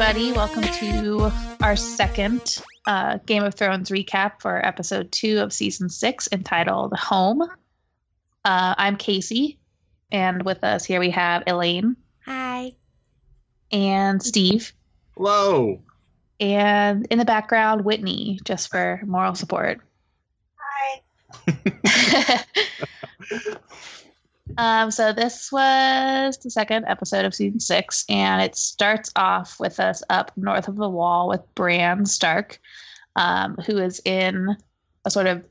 Hello, everybody. Welcome to our second uh, Game of Thrones recap for episode two of season six entitled Home. Uh, I'm Casey, and with us here we have Elaine Hi. and Steve, Hello. and in the background, Whitney, just for moral support. Hi. um, so this was the second episode of season six, and it starts off with us up north of the wall with Bran Stark, um, who is in a sort of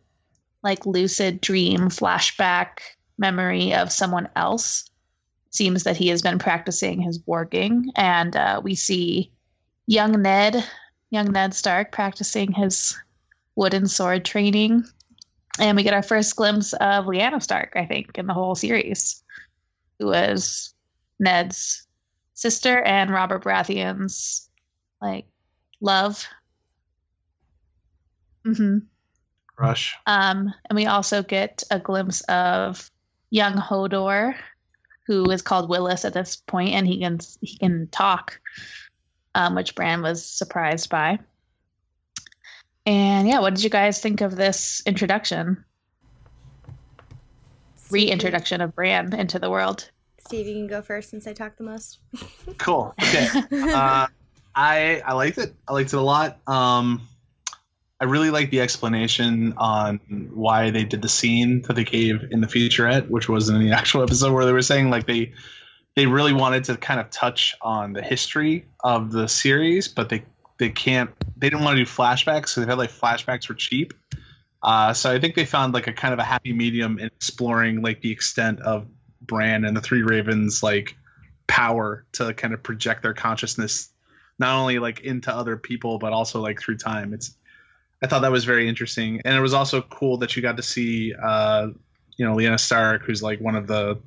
like lucid dream flashback memory of someone else. Seems that he has been practicing his warging, and uh, we see young Ned, young Ned Stark, practicing his wooden sword training and we get our first glimpse of Lyanna Stark, I think, in the whole series, who was Ned's sister and Robert Baratheon's like love. hmm Rush. Um, and we also get a glimpse of young Hodor, who is called Wylis at this point, and he can he can talk, um, which Bran was surprised by. And yeah, what did you guys think of this introduction? Reintroduction of Bran into the world. Steve, you can go first since I talk the most. Cool. Okay. uh, I I liked it. I liked it a lot. Um, I really like the explanation on why they did the scene that they gave in the featurette, which was in the actual episode where they were saying like they they really wanted to kind of touch on the history of the series, but they they can't they didn't want to do flashbacks, so they had like flashbacks were cheap. Uh, so I think they found like a kind of a happy medium in exploring like the extent of Bran and the Three Ravens like power to kind of project their consciousness not only like into other people but also like through time. It's I thought that was very interesting, and it was also cool that you got to see uh, you know Lyanna Stark, who's like one of the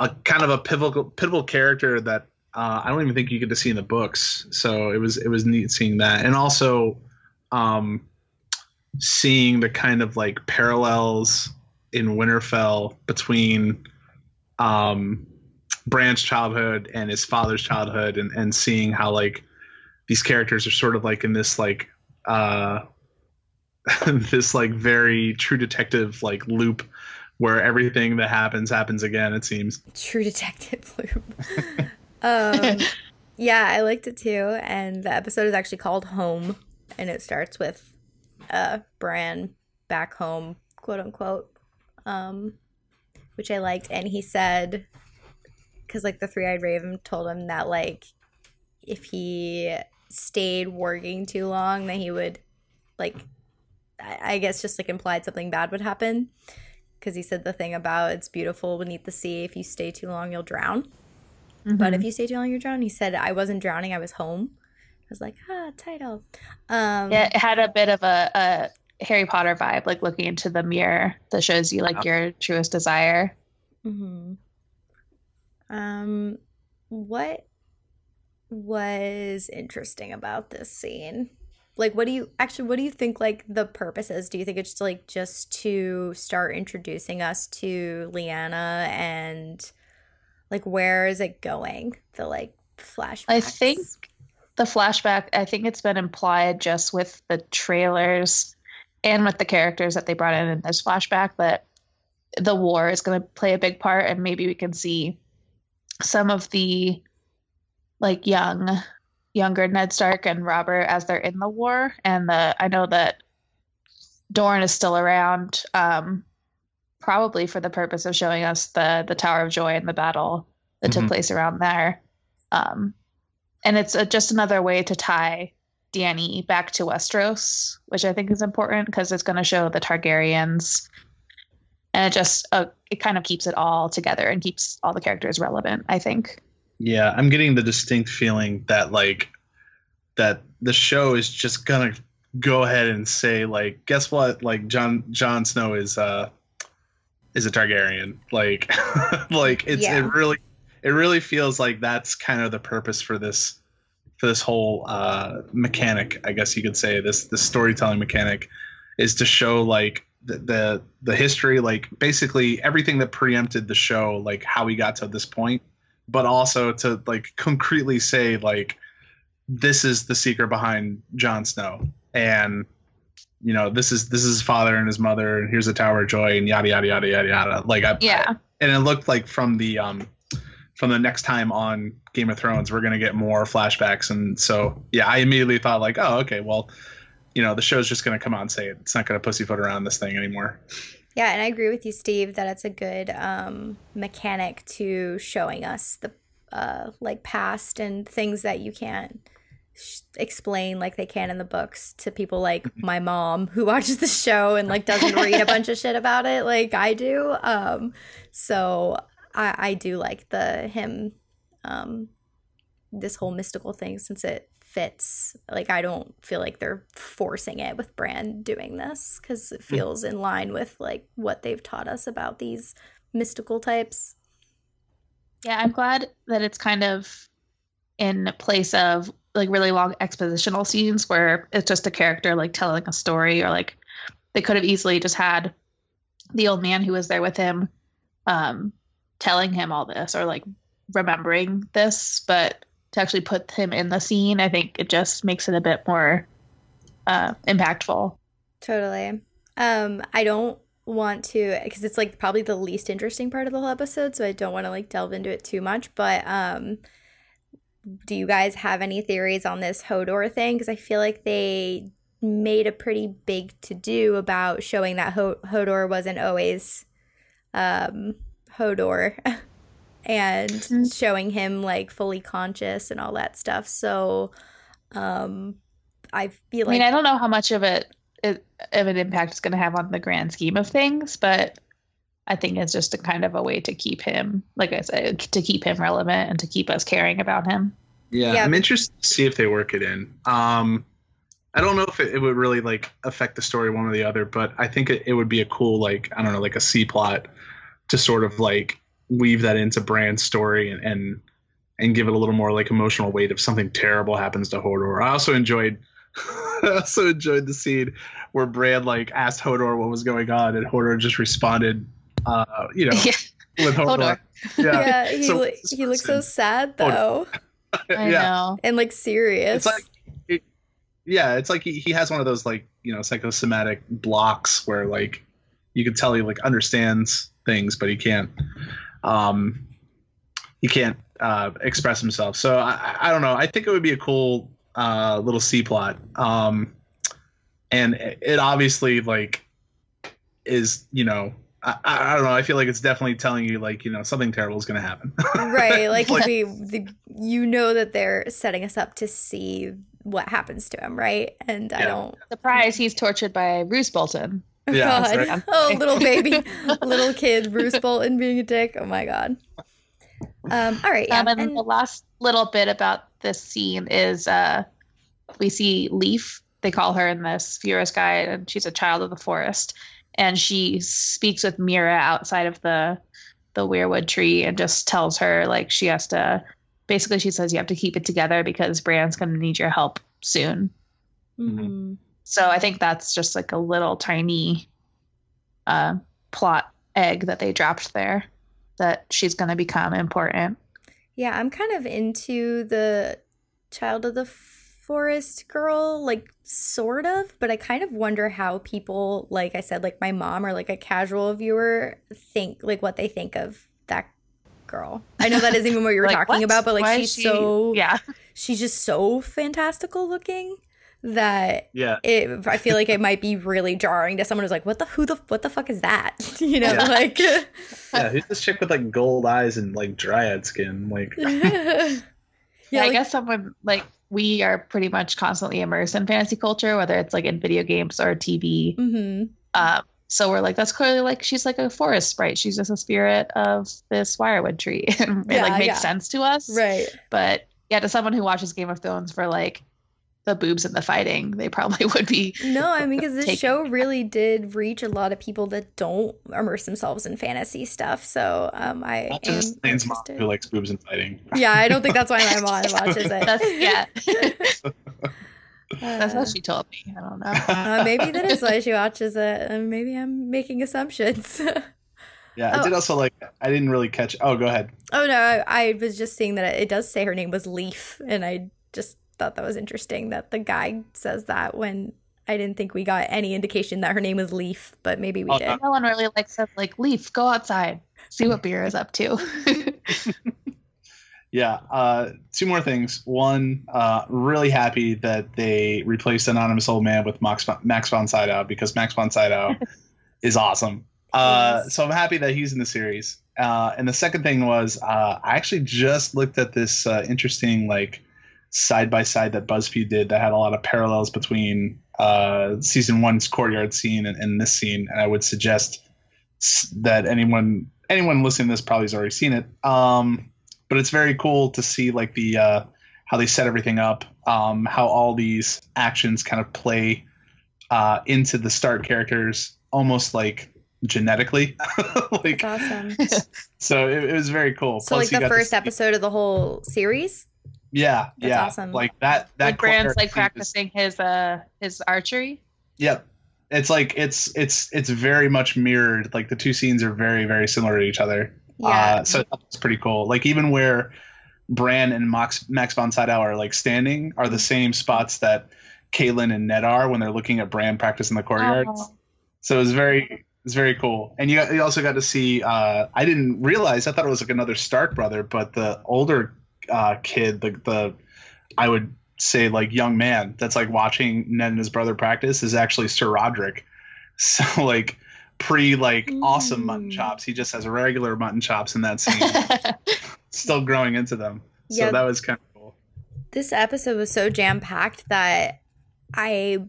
a kind of a pivotal pivotal character that uh, I don't even think you get to see in the books. So it was it was neat seeing that, and also um, seeing the kind of like parallels in Winterfell between um, Bran's childhood and his father's childhood, and and seeing how like these characters are sort of like in this like uh, this like very true detective like loop where everything that happens happens again. It seems. True Detective loop. um, yeah, I liked it too. And the episode is actually called Home, and it starts with uh, Bran back home, quote unquote, um, which I liked. And he said, because like the three eyed raven told him that like if he stayed working too long, then he would like, I I guess just like implied something bad would happen. Because he said the thing about it's beautiful beneath the sea. If you stay too long, you'll drown. But if you stay too long, you're drowning. He said, I wasn't drowning, I was home. I was like, ah, title. Um, Yeah, it had a bit of a, a Harry Potter vibe, like looking into the mirror that shows you like your truest desire. hmm Um, what was interesting about this scene? Like, what do you actually? What do you think? Like the purpose is? Do you think it's like just to start introducing us to Lyanna and like where is it going? The like flashbacks. I think the flashback, I think it's been implied just with the trailers and with the characters that they brought in in this flashback that the war is going to play a big part, and maybe we can see some of the like young, younger Ned Stark and Robert as they're in the war. And the I know that Dorne is still around, um, probably for the purpose of showing us the the Tower of Joy and the battle that took Mhm. place around there. Um, and it's a, just another way to tie Danny back to Westeros, which I think is important because it's going to show the Targaryens, and it just uh, it kind of keeps it all together and keeps all the characters relevant. I think. Yeah, I'm getting the distinct feeling that like that the show is just gonna go ahead and say like, guess what? Like John Jon Snow is uh is a Targaryen. Like like it's Yeah. it really it really feels like that's kind of the purpose for this for this whole uh mechanic, I guess you could say this this storytelling mechanic is to show like the, the the history like basically everything that preempted the show like how we got to this point but also to like concretely say like this is the secret behind Jon Snow and you know this is this is his father and his mother and here's a tower of joy and yada yada yada yada yada. Like I, Yeah. and it looked like from the um from the next time on Game of Thrones we're gonna get more flashbacks. And so yeah I immediately thought like oh okay well you know the show's just gonna come out and say it. It's not gonna pussyfoot around this thing anymore. Yeah, and I agree with you, Steve, that it's a good um, mechanic to showing us the uh, like past and things that you can't sh- explain like they can in the books to people like my mom who watches the show and like doesn't read a bunch of shit about it like I do. Um, so I, I do like the him um, this whole mystical thing since it fits. Like I don't feel like they're forcing it with Bran doing this because it feels in line with like what they've taught us about these mystical types. Yeah, I'm glad that it's kind of in place of like really long expositional scenes where it's just a character like telling a story or like they could have easily just had the old man who was there with him um telling him all this or like remembering this, but to actually put him in the scene, I think it just makes it a bit more uh impactful. Totally. Um, I don't want to because it's like probably the least interesting part of the whole episode, so I don't want to like delve into it too much. But um, do you guys have any theories on this Hodor thing? Because I feel like they made a pretty big to do about showing that Ho- Hodor wasn't always um, Hodor and Mm. showing him like fully conscious and all that stuff. So um, I feel like. I mean, I don't know how much of it, it of an impact it's going to have on the grand scheme of things, but I think it's just a kind of a way to keep him, like I said, to keep him relevant and to keep us caring about him. Yeah, Yeah. I'm interested to see if they work it in. Um, I don't know if it, it would really like affect the story one or the other, but I think it, it would be a cool like I don't know like a C plot to sort of like weave that into Bran's story and and, and give it a little more like emotional weight if something terrible happens to Hodor. I also enjoyed I also enjoyed the scene where Bran like asked Hodor what was going on and Hodor just responded, uh, you know, Yeah, with Hodor. Hodor. yeah, he, So- he looks so sad though, I yeah. know. and like serious. It's like, it, yeah, it's like he, he has one of those like you know psychosomatic blocks where like you can tell he like understands things, but he can't, um, he can't uh, express himself. So I, I- I don't know. I think it would be a cool uh, little C plot, um, and it, it obviously like is you know. I, I I don't know. I feel like it's definitely telling you, like, you know, something terrible is going to happen. right, like we, the, you know that they're setting us up to see what happens to him, right? And I don't. Surprise, he's tortured by Roose Bolton. Yeah, God. that's right. Oh, little baby, little kid, Roose Bolton being a dick. Oh my god. Um. All right. Yeah. Um, and, and- the last little bit about this scene is uh, we see Leaf. They call her in this Viewer's Guide, and she's a child of the forest. And she speaks with Meera outside of the the weirwood tree, and just tells her like she has to. Basically, she says you have to keep it together because Bran's going to need your help soon. Mhm. So I think that's just like a little tiny uh, plot egg that they dropped there that she's going to become important. Yeah, I'm kind of into the child of the forest girl, like sort of, but I kind of wonder how people, like I said, like my mom or like a casual viewer, think like what they think of that girl. I know that isn't even what you were Like, talking what? about, but like Why she's she- so yeah. she's just so fantastical looking that yeah. it I feel like it might be really jarring to someone who's like, what the who the what the fuck is that? you know, Yeah. like Yeah. Who's this chick with like gold eyes and like dryad skin? Like, yeah, Yeah, I like- guess someone like we are pretty much constantly immersed in fantasy culture, whether it's like in video games or TV. Mhm. Um, so we're like, that's clearly like she's like a forest sprite. She's just a spirit of this weirwood tree, and it Yeah, like makes yeah. sense to us. Right. But yeah, to someone who watches Game of Thrones for like the boobs and the fighting, they probably would be. No, I mean, because this Take- show really did reach a lot of people that don't immerse themselves in fantasy stuff. So um, I not am just Lane's mom who likes boobs and fighting. Yeah, I don't think that's why my mom watches it. That's yeah. that's Uh, what she told me. I don't know. uh, maybe that is why she watches it, and maybe I'm making assumptions. Yeah, I Oh. did also like. I didn't really catch. Oh, go ahead. Oh no, I, I was just seeing that it does say her name was Leaf, and I just thought that was interesting that the guy says that when I didn't think we got any indication that her name was Leaf, but maybe we Oh, did. No one really likes said like Leaf, go outside, see what beer is up to. Yeah. Uh, two more things. One, uh, really happy that they replaced Anonymous Old Man with Max, Max von Sydow because Max von Sydow is awesome. Uh, Yes. so I'm happy that he's in the series. Uh, and the second thing was uh, I actually just looked at this uh, interesting like side by side that BuzzFeed did that had a lot of parallels between uh, season one's courtyard scene and, and this scene, and I would suggest that anyone anyone listening to this probably has already seen it. Um, but it's very cool to see like the uh, how they set everything up, um, how all these actions kind of play uh, into the Stark characters almost like genetically. like That's awesome. so it, it was very cool. So Plus like the first episode of the whole series. Yeah, That's yeah. awesome. Like that that like Bran's like scene is- practicing his uh his archery. Yep. It's like it's it's it's very much mirrored. Like the two scenes are very very similar to each other. Yeah. Uh, so it's pretty cool. Like even where Bran and Max Max von Sydow are like standing are the same spots that Catelyn and Ned are when they're looking at Bran practice in the courtyard. Oh. So it's very it's very cool. And you you also got to see. Uh, I didn't realize. I thought it was like another Stark brother, but the older uh, kid, the the I would say like young man that's like watching Ned and his brother practice is actually Sir Rodrik. So like pre like awesome mutton Mm. chops. He just has regular mutton chops in that scene, still growing into them. So Yeah. that was kind of cool. this episode was so jam packed that I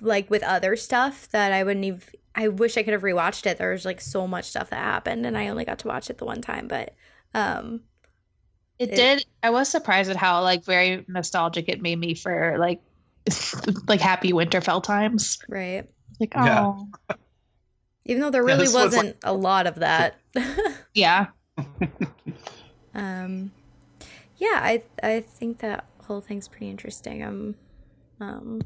like with other stuff that I wouldn't even. I wish I could have rewatched it. There was like so much stuff that happened, and I only got to watch it the one time. But um, It It- did. I was surprised at how like very nostalgic it made me for like like happy Winterfell times. right, Like oh Yeah, even though there really this was, wasn't a lot of that. yeah. um, yeah, I I think that whole thing's pretty interesting. Um, um,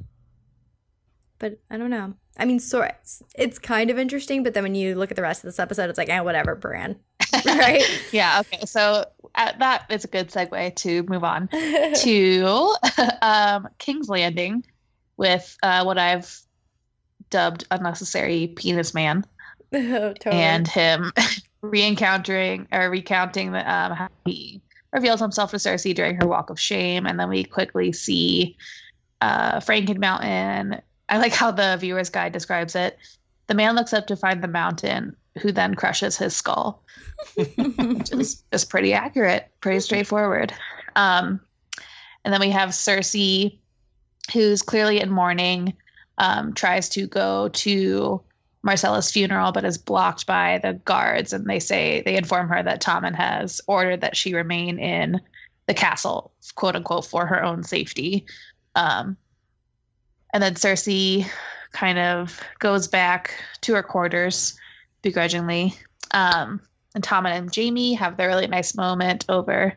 but I don't know. I mean, sort it's, it's kind of interesting, but then when you look at the rest of this episode, it's like, eh, whatever, Bran, right? Yeah. Okay. So uh, that is a good segue to move on to um, King's Landing with uh, what I've dubbed unnecessary penis man oh, totally. and him re-encountering or recounting the, um, how he reveals himself to Cersei during her walk of shame, and then we quickly see uh, Franken Mountain. I like how the viewer's guide describes it. The man looks up to find the mountain, who then crushes his skull, which is just pretty accurate, pretty straightforward. Um, and then we have Cersei, who's clearly in mourning, um, tries to go to Myrcella's funeral, but is blocked by the guards. And they say, they inform her that Tommen has ordered that she remain in the castle, quote unquote, for her own safety. Um, and then Cersei kind of goes back to her quarters begrudgingly. Um, and Tommen and Jaime have their really nice moment over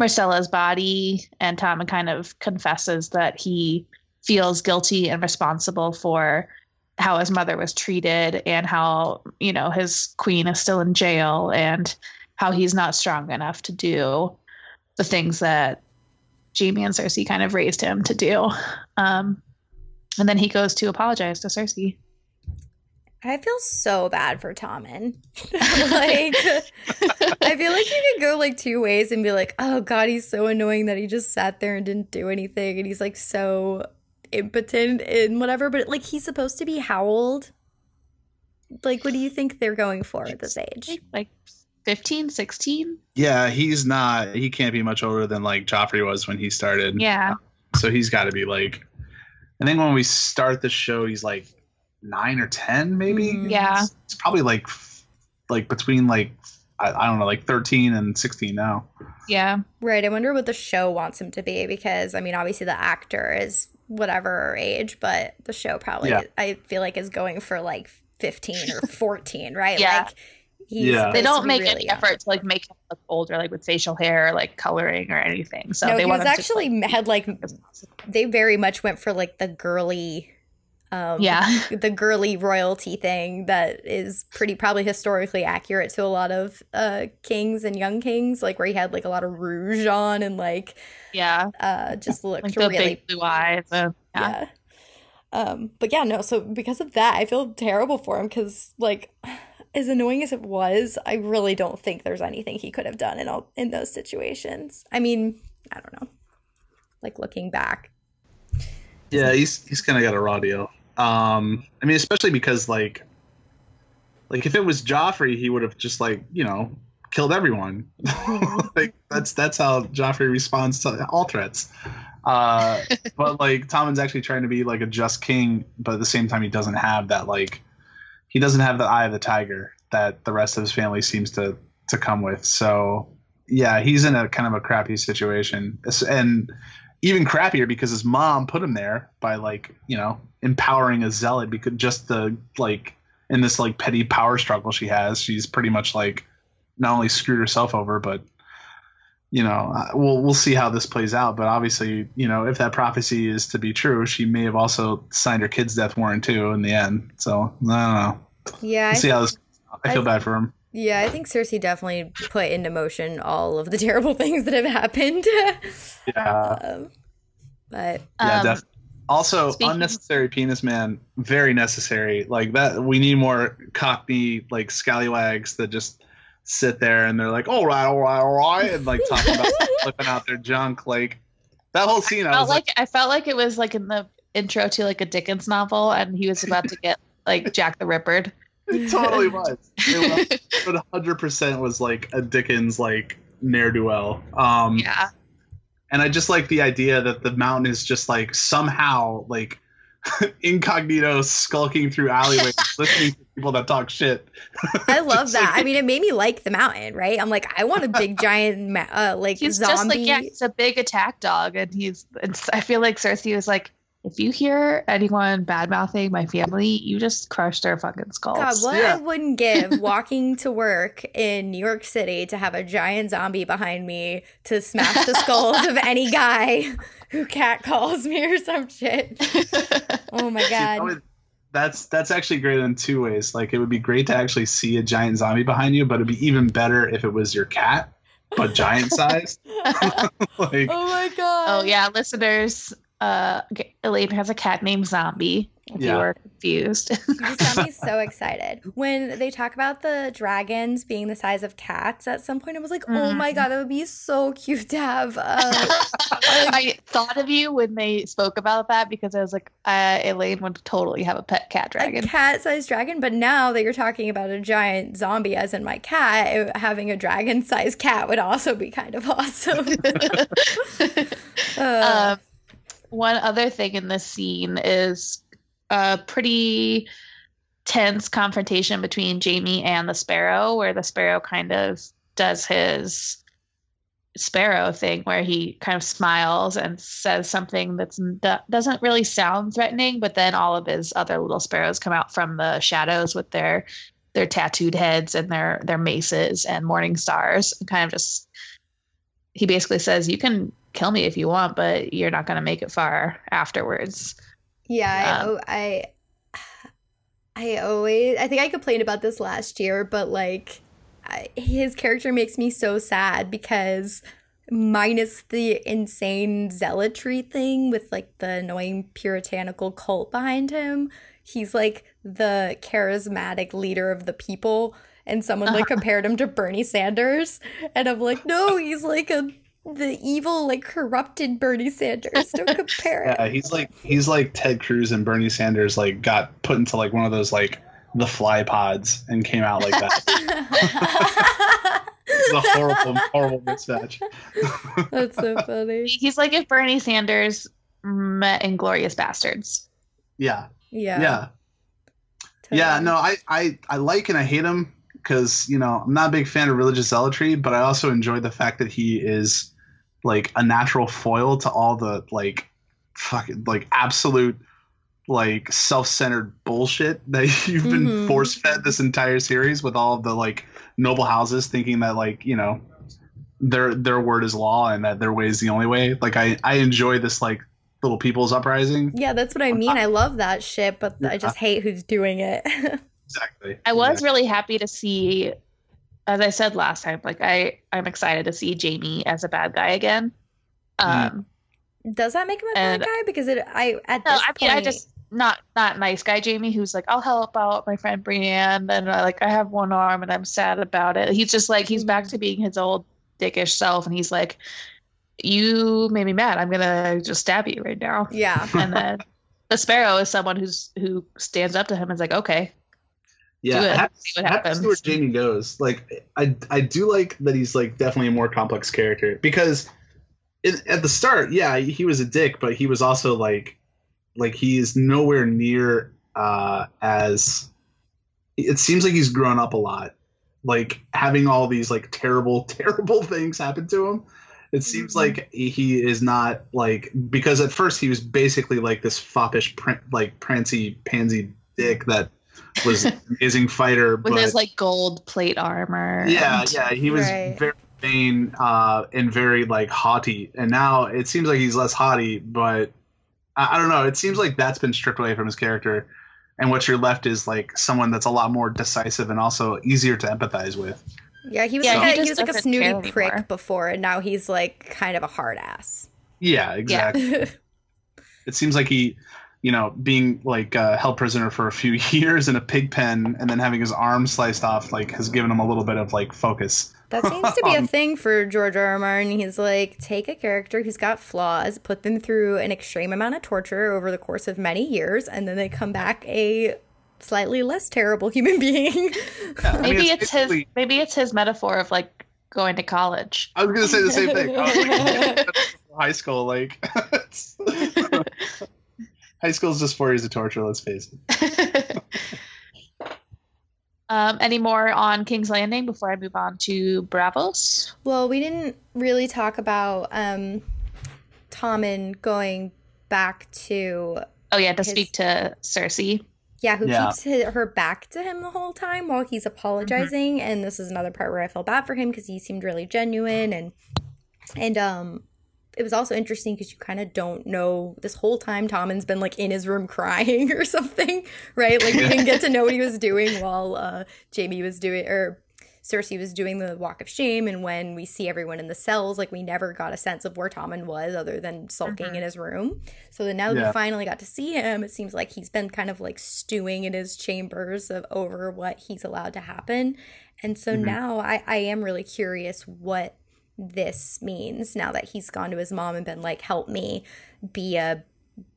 Myrcella's body. And Tommen kind of confesses that he feels guilty and responsible for how his mother was treated and how you know his queen is still in jail and how he's not strong enough to do the things that Jaime and Cersei kind of raised him to do. Um, and then he goes to apologize to Cersei. I feel so bad for Tommen. like, I feel like you could go like two ways and be like, oh God, he's so annoying that he just sat there and didn't do anything. And he's like so impotent and whatever. But like, he's supposed to be how old? Like, what do you think they're going for at this age? Like 15, 16? Yeah, he's not. He can't be much older than like Joffrey was when he started. Yeah. So he's got to be like. I think when we start the show, he's like nine or ten, maybe. Mhm. Yeah. It's probably like, like between like I, I don't know, like thirteen and sixteen now. Yeah. Right. I wonder what the show wants him to be because, I mean, obviously the actor is whatever age, but the show probably, Yeah. I feel like, is going for like 15 or 14, right? Yeah. Like, he's Yeah. They don't make really any young. effort to like make him look older, like with facial hair, or, like coloring or anything. So no, they he want was him to, actually like, had like they very much went for like the girly Um, Yeah. the girly royalty thing that is pretty probably historically accurate to a lot of uh, kings and young kings, like where he had like a lot of rouge on and like Yeah. uh, just looked Like the really big blue eyes. And, yeah. yeah. Um, but yeah, no. So because of that, I feel terrible for him because, like, as annoying as it was, I really don't think there's anything he could have done in all in those situations. I mean, I don't know. Like looking back, Yeah, he's he's kind of got a raw deal. Um, I mean, especially because like, like if it was Joffrey, he would have just like you know killed everyone. like that's that's how Joffrey responds to all threats. Uh, but like Tommen's actually trying to be like a just king, but at the same time he doesn't have that like he doesn't have the eye of the tiger that the rest of his family seems to to come with. So yeah, he's in a kind of a crappy situation, and even crappier because his mom put him there by like you know empowering a zealot because just the like in this like petty power struggle she has, she's pretty much like not only screwed herself over, but you know, uh, we'll we'll see how this plays out. But obviously, you know, if that prophecy is to be true, she may have also signed her kid's death warrant too in the end. So I don't know. yeah, I We'll see how this. I feel I- bad for him. yeah, I think Cersei definitely put into motion all of the terrible things that have happened. Yeah, um, but yeah, Um, definitely. Also, speaking- unnecessary penis man, very necessary. Like that, we need more cockney like scallywags that just sit there and they're like, "All right, all right, all right," and like talking about flipping out their junk. Like that whole scene, I, felt was like, like I felt like it was like in the intro to like a Dickens novel, and he was about to get like Jack the Ripper. it totally was. It was, hundred percent was like a Dickens like ne'er do well. Um, yeah, and I just like the idea that the mountain is just like somehow like incognito skulking through alleyways, listening to people that talk shit. I love that. like- I mean, it made me like the mountain, right? I'm like, I want a big giant, ma- uh, like he's zombie. just like yeah, he's a big attack dog, and he's. And I feel like Cersei was like, if you hear anyone bad mouthing my family, you just crush their fucking skulls. God, what Yeah. I wouldn't give walking to work in New York City to have a giant zombie behind me to smash the skulls of any guy who cat calls me or some shit. Oh my god. would- that's that's actually great in two ways. Like it would be great to actually see a giant zombie behind you, but it'd be even better if it was your cat, but giant size. like oh my god. oh yeah, listeners. Uh, Elaine has a cat named Zombie. If Yeah. you were confused. You just got me so excited. When they talk about the dragons being the size of cats at some point, I was like, oh my Mhm. god, that would be so cute to have. Uh, I thought of you when they spoke about that because I was like, uh, Elaine would totally have a pet cat dragon, a dragon. cat sized dragon, but now that you're talking about a giant zombie, as in my cat, uh, having a dragon sized cat would also be kind of awesome. Uh, um, one other thing in this scene is a pretty tense confrontation between Jaime and the Sparrow, where the Sparrow kind of does his Sparrow thing, where he kind of smiles and says something that doesn't really sound threatening, but then all of his other little sparrows come out from the shadows with their their tattooed heads and their their maces and morning stars, and kind of just he basically says, "You can kill me if you want, but you're not going to make it far afterwards." yeah, um, I, I, I always, I think I complained about this last year, but like, I, his character makes me so sad because minus the insane zealotry thing with like the annoying puritanical cult behind him, he's like the charismatic leader of the people. And someone like compared him to Bernie Sanders, and I'm like, no, he's like a the evil, like corrupted Bernie Sanders. Don't compare it. yeah, he's like he's like Ted Cruz and Bernie Sanders like got put into like one of those like the fly pods and came out like that. It's a horrible, horrible mismatch. That's so funny. He's like if Bernie Sanders met Inglourious Basterds. Yeah, Yeah. yeah. Yeah, no, I, I, I like and I hate him because you know I'm not a big fan of religious zealotry, but I also enjoy the fact that he is like a natural foil to all the like fucking like absolute like self-centered bullshit that you've been Mhm. force-fed this entire series with all of the like noble houses thinking that like you know their their word is law and that their way is the only way. Like I I enjoy this like little people's uprising. Yeah, that's what I mean. I love that shit, but I just hate who's doing it. Exactly. I was exactly. really happy to see, as I said last time, like I I'm excited to see Jaime as a bad guy again. Um, Does that make him a bad guy? Because it, I at no, this I mean point, I just not not nice guy Jaime who's like I'll help out my friend Brienne and uh, like I have one arm and I'm sad about it. He's just like he's back to being his old dickish self and he's like, you made me mad. I'm gonna just stab you right now. yeah. And then the Sparrow is someone who's who stands up to him and is like, okay, yeah. do it. I have- see what to see where happens. Jaime goes. Like, I I do like that he's like definitely a more complex character because in, at the start, yeah, he was a dick, but he was also like, like he is nowhere near uh as. It seems like he's grown up a lot, like having all these like terrible, terrible things happen to him. It seems Mhm. like he is not like because at first he was basically like this foppish, pran- like prancy pansy dick that was an amazing fighter, with but his like gold plate armor. yeah, and- yeah, he was Right. very vain uh, and very like haughty, and now it seems like he's less haughty. But I, I don't know. It seems like that's been stripped away from his character, and what you're left is like someone that's a lot more decisive and also easier to empathize with. Yeah, he was Yeah, like he a, he was like a snooty prick anymore. before, and now he's like kind of a hard ass. Yeah, exactly. It seems like he, you know, being like uh, held prisoner for a few years in a pig pen and then having his arm sliced off, like, has given him a little bit of like focus. That seems to be a Um, thing for George R. R. Martin. He's like, take a character who's got flaws, put them through an extreme amount of torture over the course of many years, and then they come back a slightly less terrible human being. Yeah, I mean, maybe it's, his maybe it's his metaphor of like going to college. I was gonna say the same thing. I was like, high school, like it's- high school is just four years of torture. Let's face it. um, any more on King's Landing before I move on to Braavos? well, we didn't really talk about um, Tommen going back to Oh yeah, to His- speak to Cersei. Yeah, who Yeah. keeps hi- her back to him the whole time while he's apologizing. And this is another part where I felt bad for him because he seemed really genuine and and um it was also interesting because you kind of don't know this whole time Tommen's been like in his room crying or something, right? Like we didn't get to know what he was doing while uh Jaime was doing or Cersei was doing the walk of shame and when we see everyone in the cells, like we never got a sense of where Tommen was other than sulking Mhm. in his room. So then now that Yeah. we finally got to see him, it seems like he's been kind of like stewing in his chambers of over what he's allowed to happen. And so Mhm. now I, I am really curious what this means now that he's gone to his mom and been like, help me be a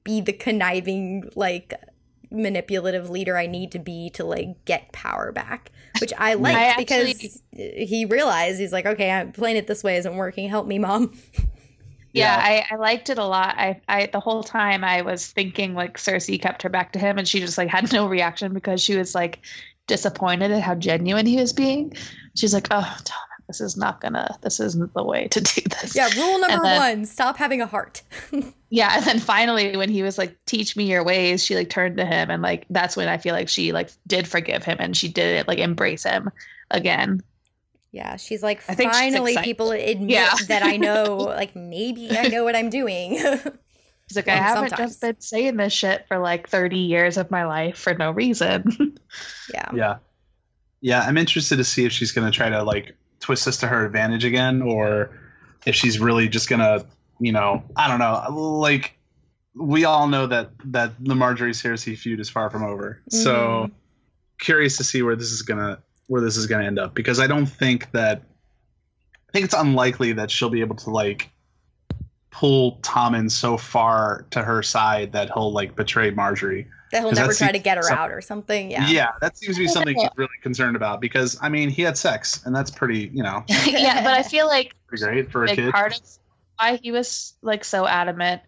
be the conniving, like manipulative leader I need to be to like get power back. Which I liked I because actually- he realized he's like, okay, I'm playing it this way isn't working. Help me, mom. Yeah, I, I liked it a lot. I, I the whole time I was thinking like Cersei kept her back to him and she just like had no reaction because she was like disappointed at how genuine he was being. She's like, Oh Tom, this is not gonna this isn't the way to do this. Yeah, rule number then- one: stop having a heart. Yeah, and then finally when he was like, Teach me your ways, she like turned to him and like that's when I feel like she like did forgive him and she did it like embrace him again. Yeah, she's like, I think she's finally, people admit Yeah. that I know, like maybe I know what I'm doing. She's like, I haven't sometimes. just been saying this shit for like 30 years of my life for no reason. yeah, Yeah, yeah. I'm interested to see if she's gonna try to like twist this to her advantage again, or if she's really just gonna, you know, I don't know. Like we all know that that the Margaery Cersei feud is far from over. So Mhm. curious to see where this is gonna where this is gonna end up because I don't think that I think it's unlikely that she'll be able to like pull Tommen so far to her side that he'll like betray Margaery. that he'll 'Cause that never try to get her some- out or something. Yeah, Yeah, that seems to be something she's really concerned about because I mean he had sex and that's pretty you know yeah, but I feel like great for a big kid. part of why he was like so adamant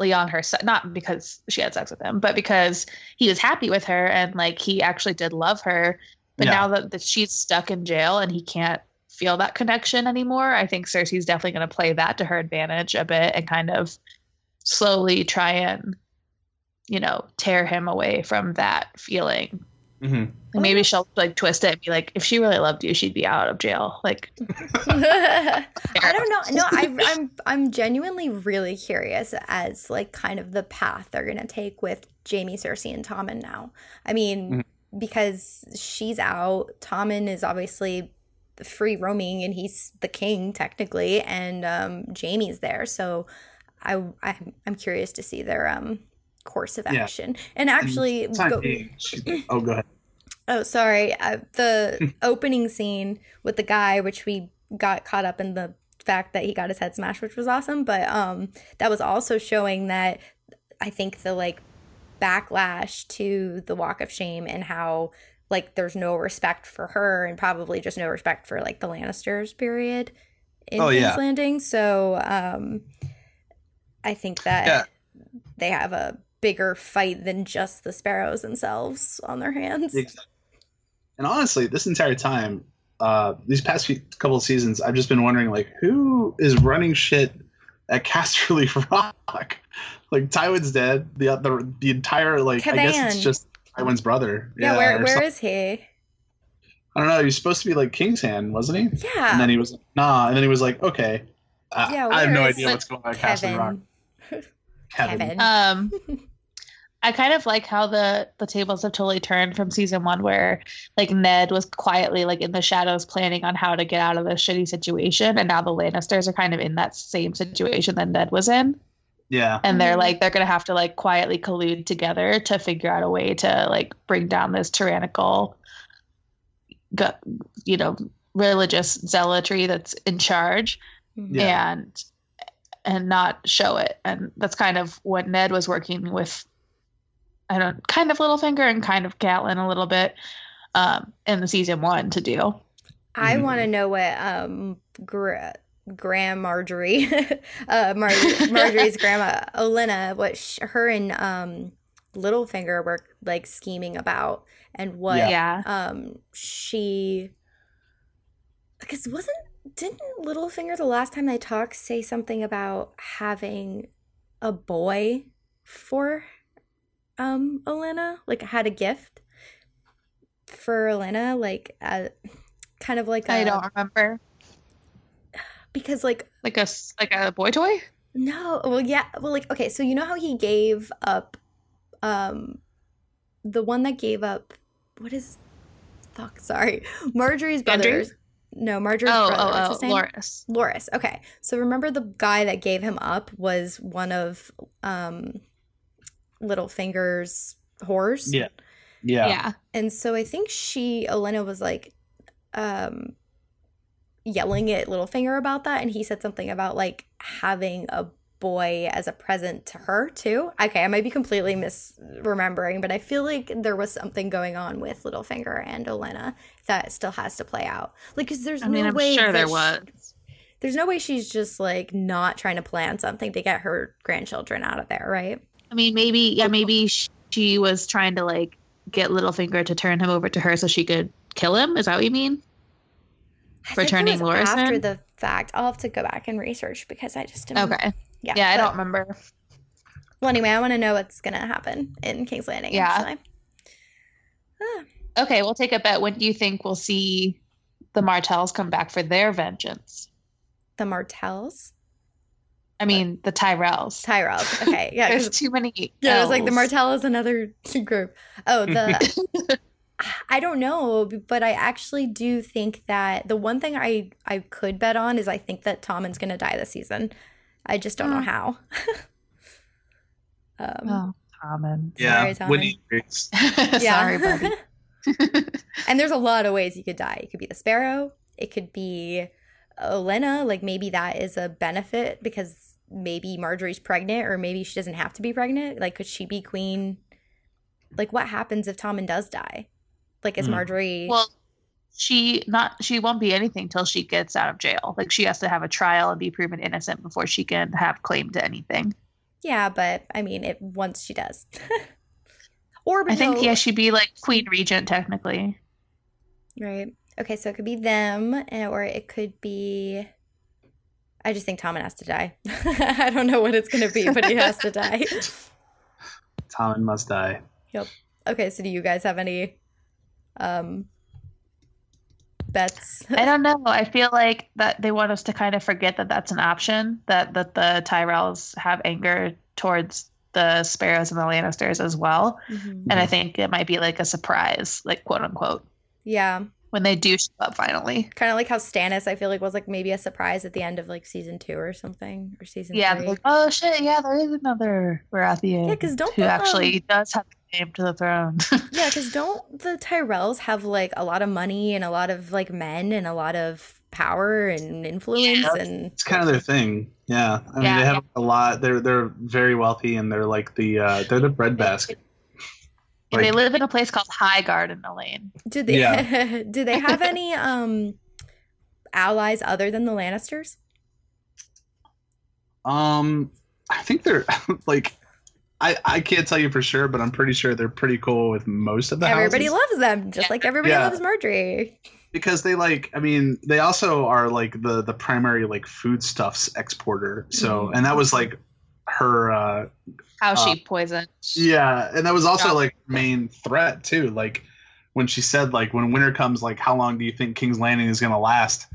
on her side not because she had sex with him but because he was happy with her and like he actually did love her but Yeah. now that, that she's stuck in jail and he can't feel that connection anymore i think cersei's definitely going to play that to her advantage a bit and kind of slowly try and you know tear him away from that feeling hmm Like, maybe she'll like twist it and be like, if she really loved you, she'd be out of jail. Like, I don't know. No, I, I'm I'm genuinely really curious as like kind of the path they're gonna take with Jaime, Cersei, and Tommen now. I mean, Mhm. because she's out, Tommen is obviously free roaming, and he's the king technically, and um, Jaime's there. So, I I'm, I'm curious to see their um course of Yeah. action. And actually, Time go- she- oh, go ahead. Oh, sorry. Uh, the opening scene with the guy, which we got caught up in the fact that he got his head smashed, which was awesome. But um, that was also showing that I think the like backlash to the Walk of Shame and how like there's no respect for her and probably just no respect for like the Lannisters period in Oh, King's yeah. Landing. So um, I think that Yeah. they have a bigger fight than just the sparrows themselves on their hands. Exactly. And honestly, this entire time, uh, these past few couple of seasons, I've just been wondering, like, who is running shit at Casterly Rock? Like, Tywin's dead. The the, the entire like, I guess it's just Tywin's brother. Yeah, where or where some- is he? I don't know. He was supposed to be like King's Hand, wasn't he? Yeah, And then he was like, nah. And then he was like, okay. Uh, Yeah, I have no where is idea what's going on at Casterly Rock. Kevan. Kevan. Kevan. um, I kind of like how the the tables have totally turned from season one, where like Ned was quietly like in the shadows planning on how to get out of this shitty situation, and now the Lannisters are kind of in that same situation that Ned was in, Yeah. and they're Mhm. like they're gonna have to like quietly collude together to figure out a way to like bring down this tyrannical, you know, religious zealotry that's in charge Mhm. Yeah. and and not show it. And that's kind of what Ned was working with. I don't kind of Littlefinger and kind of Catelyn a little bit um, in the season one to do. I Mhm. want to know what um Gra- Graham Margaery, uh, Mar- Margaery's grandma Olenna, what sh- her and um Littlefinger were like scheming about, and what Yeah. um she because wasn't didn't Littlefinger the last time they talked say something about having a boy for um Olenna like had a gift for Olenna like uh, kind of like I a- don't remember. Because like Like a s- like a boy toy. no well yeah well like okay so you know how he gave up um the one that gave up what is fuck sorry Margaery's Gendry? brothers no Margaery's Oh brother what's oh his oh, name? Loras. Loras. Okay. So remember the guy that gave him up was one of um Littlefinger's whores. Yeah. Yeah. Yeah. And so I think she Olenna was like um yelling at Littlefinger about that and he said something about like having a boy as a present to her too. Okay, I might be completely misremembering, but I feel like there was something going on with Littlefinger and Olenna that still has to play out. Like cuz there's I mean, no I'm way sure there was. she- there's no way she's just like not trying to plan something to get her grandchildren out of there, right? I mean, maybe yeah, maybe she was trying to like get Littlefinger to turn him over to her so she could kill him. Is that what you mean? I For think it turning was Loras after the fact. I'll have to go back and research because I just didn't. Okay. Yeah, Yeah, I don't remember. Well, anyway, I want to know what's gonna happen in King's Landing. Yeah. Ah, Okay, we'll take a bet. When do you think we'll see the Martells come back for their vengeance? the Martells, I mean, the Tyrells. Tyrells. Okay, yeah. There's too many. yeah, it was like the L's. Martell is another group. Oh, the I don't know, but I actually do think that the one thing I I could bet on is I think that Tommen's gonna die this season. I just don't know Hmm. how. um, Oh, Tommen. Yeah. Sorry, Whitney agrees. Sorry, buddy. and there's a lot of ways you could die. It could be the sparrow. It could be Olenna. Like maybe that is a benefit because maybe Margaery's pregnant, or maybe she doesn't have to be pregnant. Like, could she be queen? Like, what happens if Tommen does die? Like, is Hmm. Margaery? well, she not she won't be anything till she gets out of jail. Like she has to have a trial and be proven innocent before she can have claim to anything. yeah, but I mean, it once she does. or I think no- yeah, she'd be like queen regent technically. Right. Okay, so it could be them, and- or it could be. I just think Tommen has to die. I don't know what it's going to be, but he has to die. Tommen must die. Yep. Okay, so do you guys have any um, bets. I don't know. I feel like that they want us to kind of forget that that's an option. That that the Tyrells have anger towards the Sparrows and the Lannisters as well, Mhm. and I think it might be like a surprise, like quote unquote, Yeah, when they do show up finally. kind of like how Stannis, I feel like was like maybe a surprise at the end of like season two or something or season Yeah. three. like, oh shit! Yeah, there is another Baratheon. Yeah, because don't who actually does have the claim to the throne. Yeah, because don't the Tyrells have like a lot of money and a lot of like men and a lot of power and influence Yeah. and It's kind of their thing. Yeah. I mean, Yeah. they have a lot. They're they're very wealthy, and they're like the uh, they're the breadbasket. And they live in a place called Highgarden in Elaine. do they Yeah. do they have any um allies other than the Lannisters? Um, I think they're like, I I can't tell you for sure, but I'm pretty sure they're pretty cool with most of the Everybody houses loves them, just Yeah. like everybody Yeah. loves Margaery. because they like. I mean, they also are like the the primary like foodstuffs exporter. So, Mhm. and that was like her. uh How Uh, she poisoned. Yeah, and that was also Yeah. like main threat too. Like when she said like when winter comes, like how long do you think King's Landing is gonna last?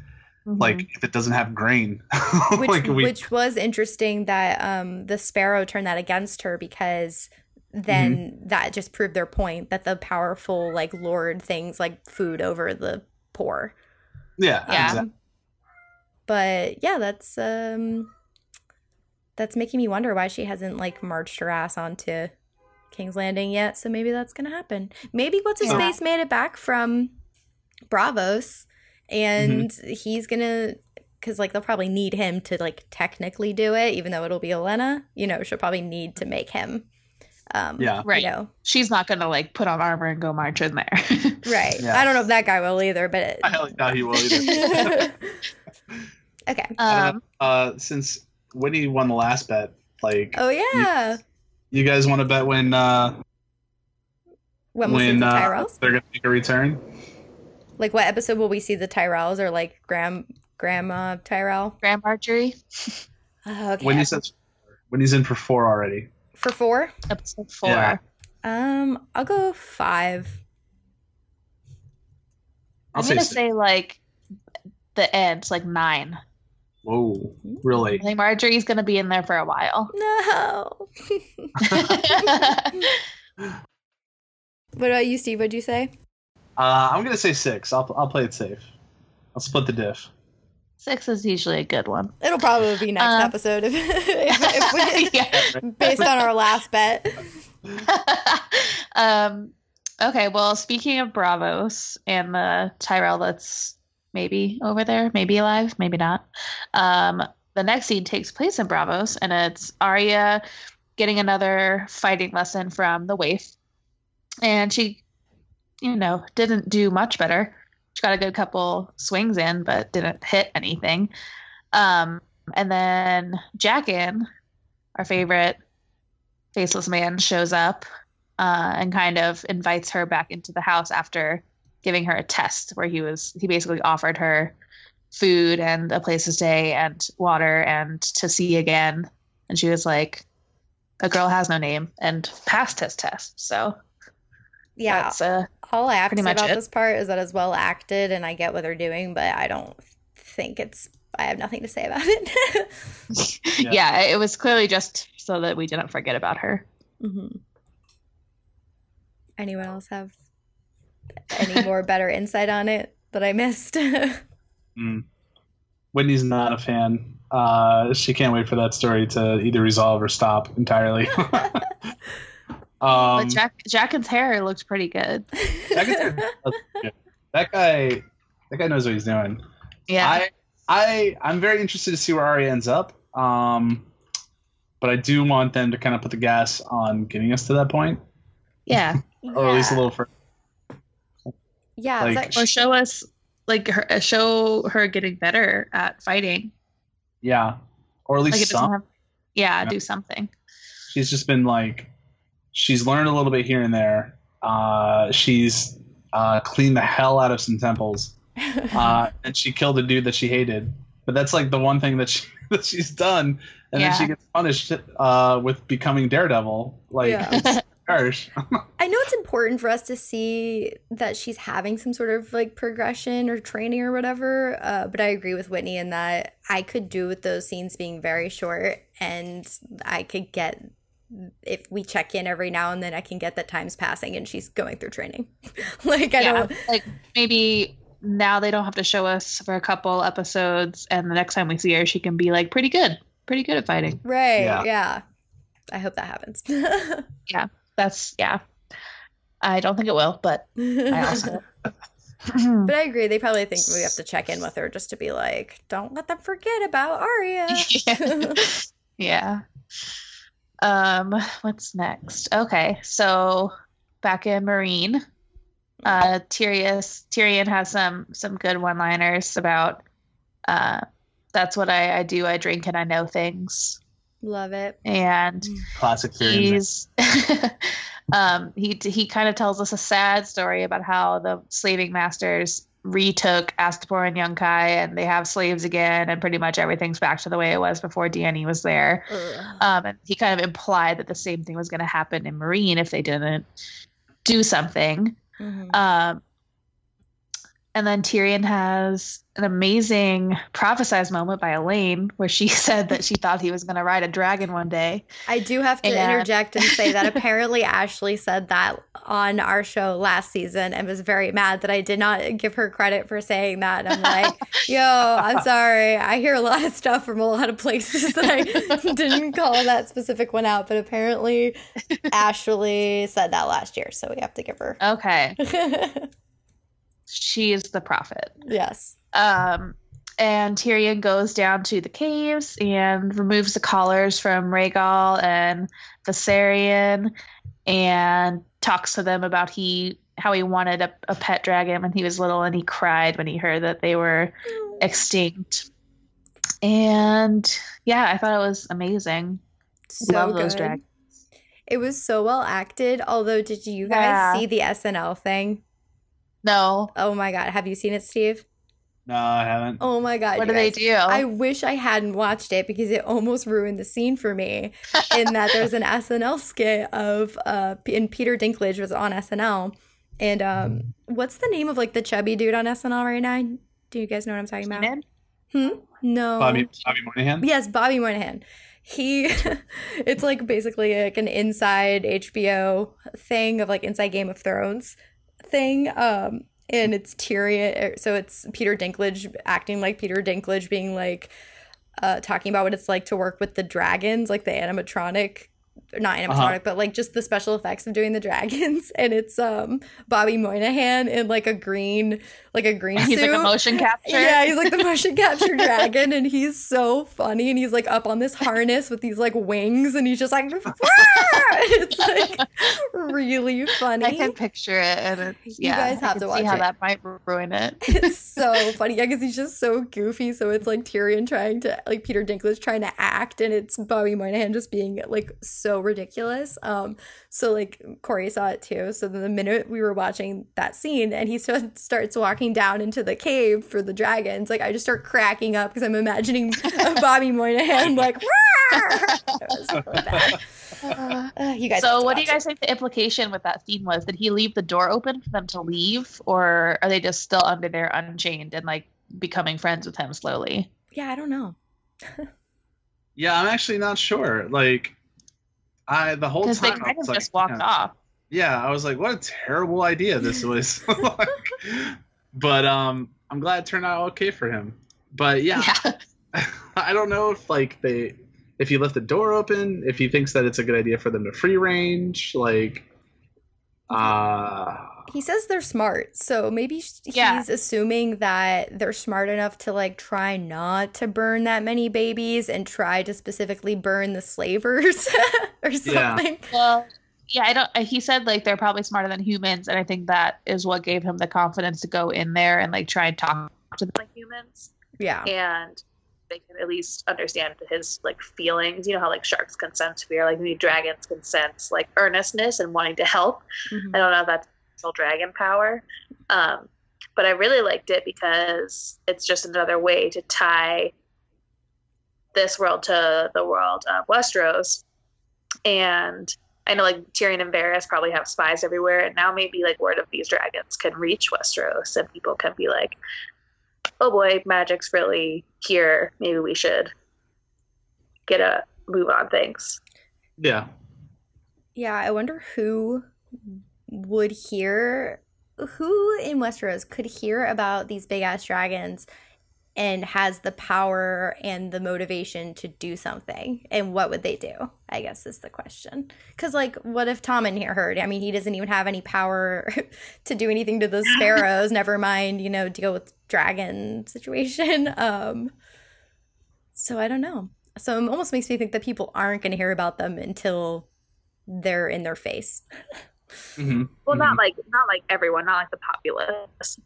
Mhm. Like if it doesn't have grain, Which like we which was interesting that um the Sparrow turned that against her because then Mm-hmm. that just proved their point that the powerful like lord things like food over the poor. yeah, Yeah. exactly. But yeah, that's um that's making me wonder why she hasn't like marched her ass onto King's Landing yet. So maybe that's gonna happen. Maybe what's his Yeah. face made it back from Braavos and Mm-hmm. he's gonna because like they'll probably need him to like technically do it, even though it'll be Olenna. You know, she'll probably need to make him. Um, Yeah. Right. You know, She's not gonna like put on armor and go march in there. right. Yeah. I don't know if that guy will either, but I don't doubt he will either. okay. Um, know, uh, since winnie won the last bet, like Oh yeah. you guys want to bet when uh, When when the uh, Tyrells? they're gonna make a return? Like what episode will we see the Tyrells or like Gram Grandma Tyrell? Grand Margaery, Oh, okay. When he says when he's in for four already. For four? episode four. Yeah. Um, I'll go five. I'll I'm say gonna six. say like the end, like nine. Whoa, really? I really? think Margaery's gonna be in there for a while. No. what about you, Steve? What'd you say? Uh, I'm gonna say six. I'll I'll play it safe. I'll split the diff. Six is usually a good one. It'll probably be next Um, episode if, if, if we, based on our last bet. um, okay, well, speaking of Braavos and the Tyrell that's maybe over there, maybe alive, maybe not. Um, the next scene takes place in Braavos, and it's Arya getting another fighting lesson from the waif. And she, you know, didn't do much better. She got a good couple swings in, but didn't hit anything. Um, and then Jaqen, our favorite faceless man shows up uh, and kind of invites her back into the house after giving her a test where he was he basically offered her food and a place to stay and water and to see again and she was like a girl has no name and passed his test so Yeah, that's uh all I have to say about it. this part is that it's well acted and I get what they're doing, but I don't think it's. I have nothing to say about it. Yeah. yeah. it was clearly just so that we didn't forget about her hmm Anyone else have any more better insight on it that I missed? Mm. Whitney's not a fan. Uh, she can't wait for that story to either resolve or stop entirely. um, but Jack Jaqen's hair looked pretty good that guy- that guy, that guy knows what he's doing. yeah I, I, I'm very interested to see where Arya ends up. Um, but I do want them to kind of put the gas on getting us to that point, yeah or at least a little further. Yeah, like- it's or show us like her, uh, show her getting better at fighting Yeah, or at least like some. have yeah, Yeah. do something she's just been like she's learned a little bit here and there uh, she's uh, cleaned the hell out of some temples uh, and she killed a dude that she hated but that's like the one thing that she that she's done and Yeah. then she gets punished uh, with becoming daredevil like Yeah. harsh. I know it's important for us to see that she's having some sort of like progression or training or whatever. Uh, but I agree with Whitney in that I could do with those scenes being very short, and I could get if we check in every now and then, I can get that time's passing and she's going through training. like I yeah, don't like maybe now they don't have to show us for a couple episodes, and the next time we see her, she can be like pretty good, pretty good at fighting. right. Yeah. Yeah. I hope that happens. Yeah that's yeah. I don't think it will, but I also. But I agree. They probably think we have to check in with her just to be like, don't let them forget about Arya. yeah. yeah. Um, what's next? Okay, so back in Meereen, uh, Tyrion Tyrion has some some good one-liners about. Uh, that's what I, I do. I drink and I know things, Love it. and Classic he's um he he kind of tells us a sad story about how the slaving masters retook Astapor and Yunkai and they have slaves again and pretty much everything's back to the way it was before Dany was there. Um and he kind of implied that the same thing was going to happen in Meereen if they didn't do something. Mhm. Um and then Tyrion has an amazing prophesized moment by Elaine where she said that she thought he was going to ride a dragon one day. I do have to And- interject and say that apparently Ashley said that on our show last season and was very mad that I did not give her credit for saying that. And I'm like, yo, I'm sorry. I hear a lot of stuff from a lot of places that I didn't call that specific one out, but apparently Ashley said that last year. So we have to give her. Okay. She is the prophet. yes. Um, and Tyrion goes down to the caves and removes the collars from Rhaegal and Viserion and talks to them about he how he wanted a, a pet dragon when he was little and he cried when he heard that they were extinct. And yeah, I thought it was amazing. So Love those dragons. It was so well acted. Although, did you guys Yeah. see the SNL thing? No. Oh my God. Have you seen it, Steve? No, I haven't. Oh my God. What you do they do? I wish I hadn't watched it because it almost ruined the scene for me. in that there's an SNL skit of uh and Peter Dinklage was on SNL. And um what's the name of like the chubby dude on SNL right now? Do you guys know what I'm talking about? Kenan? Hmm? No. Bobby Bobby Moynihan. Yes, Bobby Moynihan. He, it's like basically like an inside HBO thing of like inside Game of Thrones thing. Um, and it's Tyrion. er, So it's Peter Dinklage acting like Peter Dinklage, being like, uh, talking about what it's like to work with the dragons, like the animatronic, not animatronic, Uh-huh. but like just the special effects of doing the dragons. And it's um Bobby Moynihan in like a green, like a green He's suit. like a motion capture. Yeah, he's like the motion capture dragon, and he's so funny. And he's like up on this harness with these like wings, and he's just like, it's like really funny. I can picture it, and it's You guys have to can see watch how it. that might ruin it. It's so funny. Yeah, because he's just so goofy. So it's like Tyrion trying to like Peter Dinklage trying to act, and it's Bobby Moynihan just being like so ridiculous. Um, so like Corey saw it too. So then the minute we were watching that scene, and he st- starts walking down into the cave for the dragons, like I just start cracking up because I'm imagining Bobby Moynihan like. "Rawr!" Was so bad. Uh, you guys. so, what do you watch guys think the implication with that scene was? Did he leave the door open for them to leave, or are they just still under there, unchained, and like becoming friends with him slowly? Yeah, I don't know. Yeah, I'm actually not sure. Like, I the whole they time I kind was of like, just walked yeah. off. yeah, I was like, what a terrible idea this was. Like, but um, I'm glad it turned out okay for him. But yeah, Yeah. I don't know if like they if he left the door open, if he thinks that it's a good idea for them to free range, like uh He says they're smart, so maybe he's Yeah. assuming that they're smart enough to like try not to burn that many babies and try to specifically burn the slavers or something Yeah. something. Well, yeah, I don't. He said like they're probably smarter than humans, and I think that is what gave him the confidence to go in there and like try and talk to them like humans. Yeah. and they can at least understand his like feelings. You know how like sharks can sense fear, like maybe dragons can sense like earnestness and wanting to help. Mhm. I don't know if that's still dragon power, um, but I really liked it because it's just another way to tie this world to the world of Westeros, and I know like Tyrion and Varys probably have spies everywhere, and now maybe like word of these dragons can reach Westeros, and people can be like, "Oh boy, magic's really here. Maybe we should get a move on things." Yeah. Yeah, I wonder who would hear who in Westeros could hear about these big ass dragons and has the power and the motivation to do something? And what would they do? I guess is the question. Because like what if tommen here heard? I mean he doesn't even have any power to do anything to the sparrows. Never mind you know deal with dragon situation. Um so i don't know. So it almost makes me think that people aren't going to hear about them until they're in their face Mm-hmm. Well, not like not like everyone, not like the populace.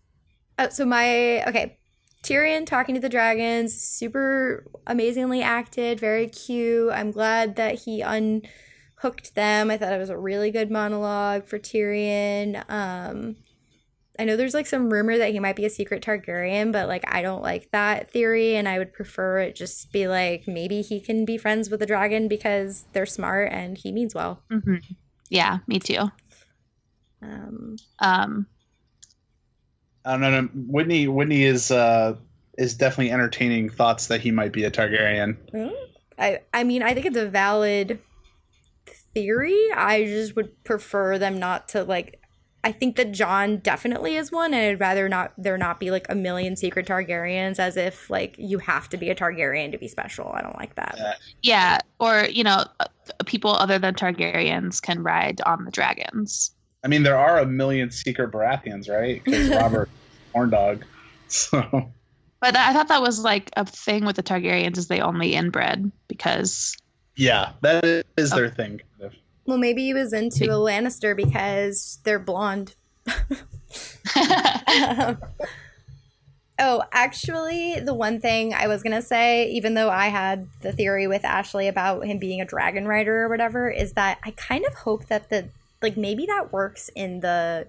Oh, so my okay, Tyrion talking to the dragons, super amazingly acted, very cute. I'm glad that he unhooked them. I thought it was a really good monologue for Tyrion. Um, I know there's like some rumor that he might be a secret Targaryen, but like I don't like that theory, and I would prefer it just be like maybe he can be friends with the dragon because they're smart and he means well. Mm-hmm. Yeah, me too. Um, Um, I don't know. Whitney Whitney is uh is definitely entertaining thoughts that he might be a Targaryen. I I mean I think it's a valid theory. I just would prefer them not to like I think that Jon definitely is one, and I'd rather not there not be like a million secret Targaryens as if like you have to be a Targaryen to be special. I don't like that. Yeah. yeah, or you know, uh, people other than Targaryens can ride on the dragons. I mean, there are a million secret Baratheons, right? Because Robert Horndog. So But I thought that was like a thing with the Targaryens is they only inbred because yeah, that is oh. their thing. Kind of. Well, maybe he was into a Lannister because they're blonde. Um, oh, actually, the one thing I was gonna say, even though I had the theory with Ashley about him being a dragon rider or whatever, is that I kind of hope that the like maybe that works in the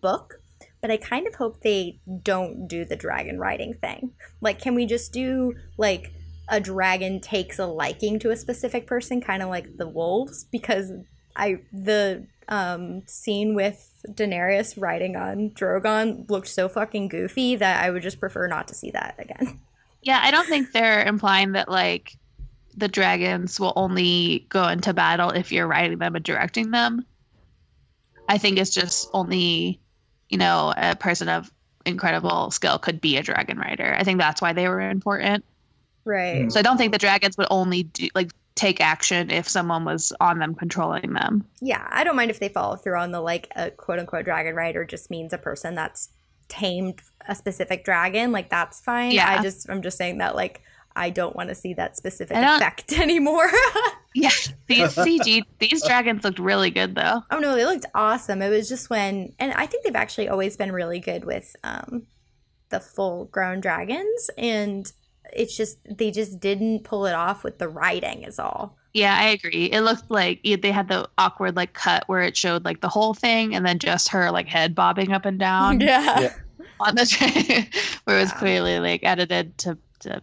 book, but I kind of hope they don't do the dragon riding thing. Like, can we just do like a dragon takes a liking to a specific person, kind of like the wolves? Because I the um, scene with Daenerys riding on Drogon looked so fucking goofy that I would just prefer not to see that again. yeah, I don't think they're implying that like the dragons will only go into battle if you're riding them and directing them. I think it's just only, you know, a person of incredible skill could be a dragon rider. I think that's why they were important. Right. So I don't think the dragons would only do like take action if someone was on them controlling them. Yeah, I don't mind if they follow through on the like a quote unquote dragon rider just means a person that's tamed a specific dragon. Like that's fine. Yeah. I just I'm just saying that like I don't want to see that specific effect anymore. Yeah, these CG these dragons looked really good though. oh no, they looked awesome. It was just when and I think they've actually always been really good with um the full grown dragons and it's just they just didn't pull it off with the riding is all. Yeah, I agree. It looked like they had the awkward like cut where it showed like the whole thing and then just her like head bobbing up and down yeah. Yeah. on the train, where it was Yeah. clearly like edited to to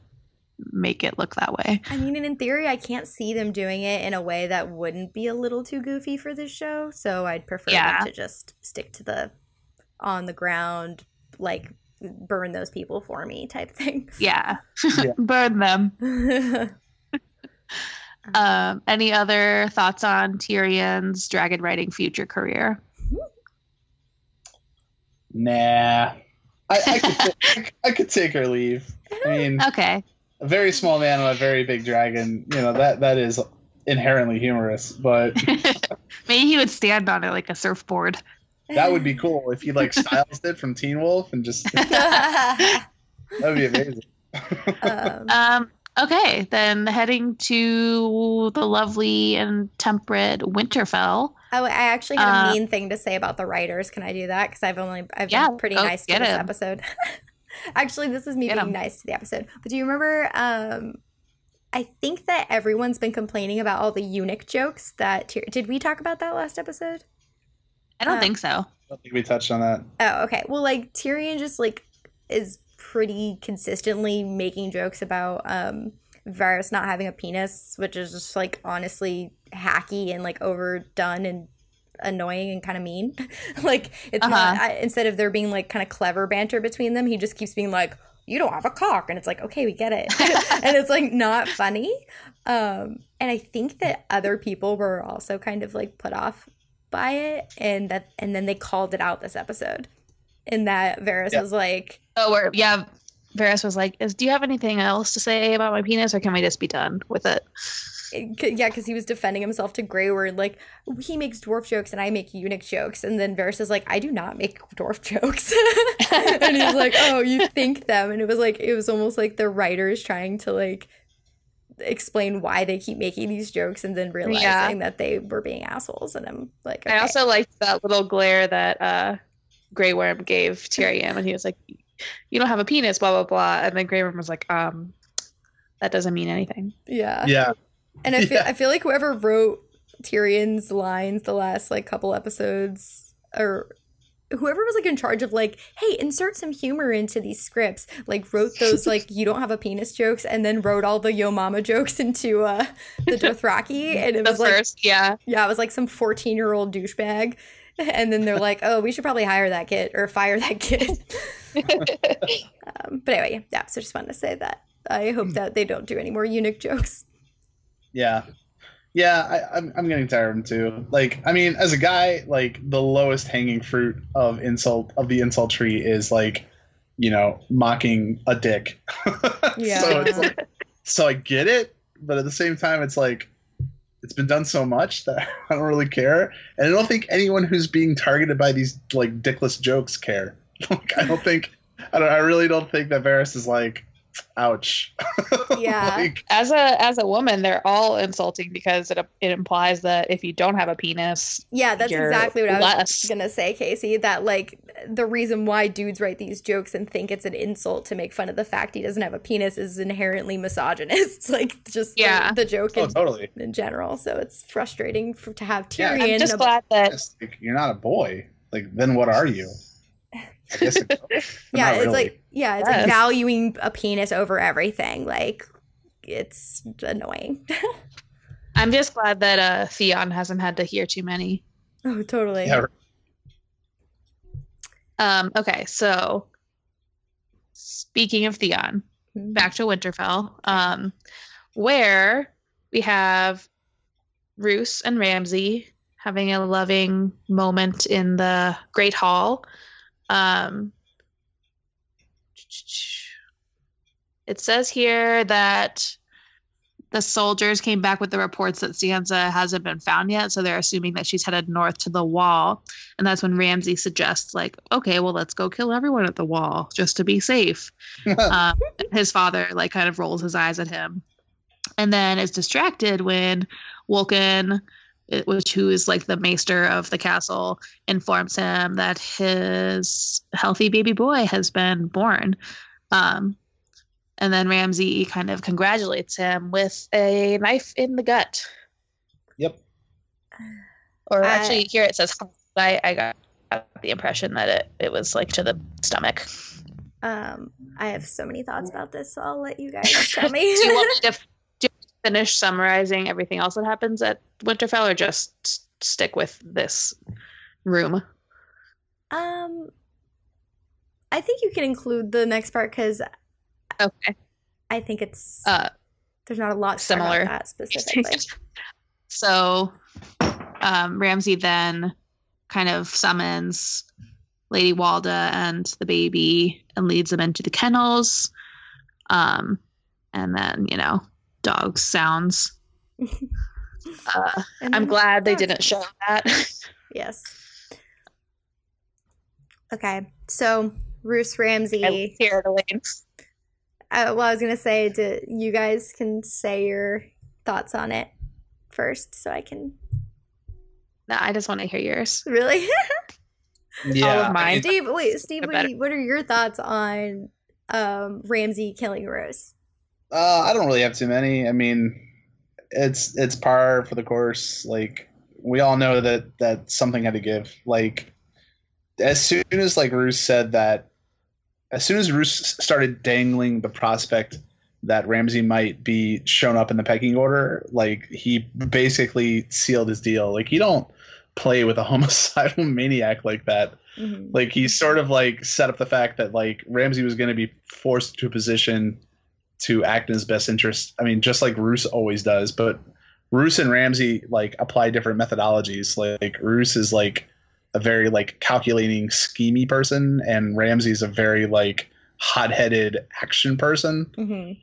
make it look that way. I mean, and in theory, I can't see them doing it in a way that wouldn't be a little too goofy for this show. So I'd prefer Yeah. them to just stick to the on the ground, like burn those people for me type thing. Yeah, Yeah. burn them. Um, any other thoughts on Tyrion's dragon riding future career? Nah. I, I, could ta- I could take or leave. I mean, Okay, a very small man on a very big dragon. You know that that is inherently humorous, but maybe he would stand on it like a surfboard. that would be cool if he like styles it from Teen Wolf and just that would be amazing. um, Um, okay, then heading to the lovely and temperate Winterfell. oh, I actually had a uh, mean thing to say about the writers. Can I do that? Because I've only I've Yeah, been pretty nice to this him. episode. Actually, this is me Get being him. nice to the episode. But do you remember? Um, I think that everyone's been complaining about all the eunuch jokes that Tyr- did we talk about that last episode? I don't Uh, think so. I don't think we touched on that. Oh, okay. Well, like Tyrion just like is pretty consistently making jokes about um Varys not having a penis, which is just like honestly hacky and like overdone and annoying and kind of mean. like it's uh-huh. not I, instead of there being like kind of clever banter between them, he just keeps being like, "You don't have a cock," and it's like, "Okay, we get it," and it's like not funny. Um, and I think that other people were also kind of like put off by it, and that and then they called it out this episode, in that Varys yeah. was like, "Oh, we're yeah." Varys was like, "Do you have anything else to say about my penis, or can we just be done with it?" yeah, because he was defending himself to Grey Worm, like he makes dwarf jokes and I make eunuch jokes, and then Varys is like, I do not make dwarf jokes, and he's like, Oh, you think them, and it was like it was almost like the writers trying to like explain why they keep making these jokes and then realizing yeah. that they were being assholes, and I'm like, okay. I also liked that little glare that uh Grey Worm gave Tyrion, and he was like, You don't have a penis, blah blah blah, and then Grey Worm was like, um. That doesn't mean anything. Yeah. Yeah. And I feel yeah. I feel like whoever wrote Tyrion's lines the last like couple episodes or whoever was like in charge of like hey insert some humor into these scripts like wrote those like you don't have a penis jokes and then wrote all the yo mama jokes into uh the dothraki and it was like yeah yeah it was like some 14 year old douchebag and then they're like oh we should probably hire that kid or fire that kid um, but anyway yeah so just wanted to say that i hope that they don't do any more eunuch jokes yeah. Yeah, I, I'm I'm getting tired of them too. Like, I mean, as a guy, like the lowest hanging fruit of insult of the insult tree is like, you know, mocking a dick. Yeah. so it's like, so I get it, but at the same time, it's like it's been done so much that I don't really care, and I don't think anyone who's being targeted by these like dickless jokes care. like, I don't think I don't. I really don't think that Varys is like, ouch. Yeah. Like, as a as a woman they're all insulting because it it implies that if you don't have a penis yeah that's exactly what less. i was gonna say casey that like the reason why dudes write these jokes and think it's an insult to make fun of the fact he doesn't have a penis is inherently misogynist like just yeah. the, the joke oh, in, totally. in general. So it's frustrating for, to have Tyrion yeah, i'm just glad that you're not a boy. Like then what are you yeah, it's really. like yeah, it's yes. like valuing a penis over everything. Like it's annoying. I'm just glad that uh Theon hasn't had to hear too many. Oh, totally. Yeah. Um, okay, so speaking of Theon, mm-hmm. back to Winterfell, um, where we have Roose and Ramsay having a loving moment in the Great Hall um, it says here that the soldiers came back with the reports that Sansa hasn't been found yet, so they're assuming that she's headed north to the wall. And that's when Ramsay suggests, like, okay, well, let's go kill everyone at the wall just to be safe. um, his father, like, kind of rolls his eyes at him, and then is distracted when Wolkan which who is like the maester of the castle, informs him that his healthy baby boy has been born. Um, and then Ramsay kind of congratulates him with a knife in the gut. Yep. Or actually, here it says, I, I got the impression that it, it was like to the stomach. Um, I have so many thoughts about this, so I'll let you guys tell me. Do you want me to finish summarizing everything else that happens at Winterfell, or just stick with this room? Um, I think you can include the next part because okay, I think it's uh, there's not a lot similar that specifically. so, um, Ramsay then kind of summons Lady Walda and the baby and leads them into the kennels. Um, and then you know dog sounds. Uh, I'm glad they didn't show that. yes. Okay, so Roose Ramsay. Here, Elain. Uh, well, I was gonna say, to, you guys can say your thoughts on it first, so I can. No, I just want to hear yours. Really? yeah. All of mine. Steve, wait, Steve, wait, what are your thoughts on um, Ramsay killing Roose? Uh, I don't really have too many. I mean, it's it's par for the course. Like we all know that that something had to give. Like as soon as like Roose said that, as soon as Roose started dangling the prospect that Ramsay might be shown up in the pecking order, like he basically sealed his deal. Like you don't play with a homicidal maniac like that. Mhm. Like he sort of like set up the fact that like Ramsay was going to be forced to a position to act in his best interest. I mean, just like Roose always does, but Roose and Ramsay like apply different methodologies. Like Roose is like a very like calculating, schemy person, and Ramsay's a very like hot-headed action person. Mhm.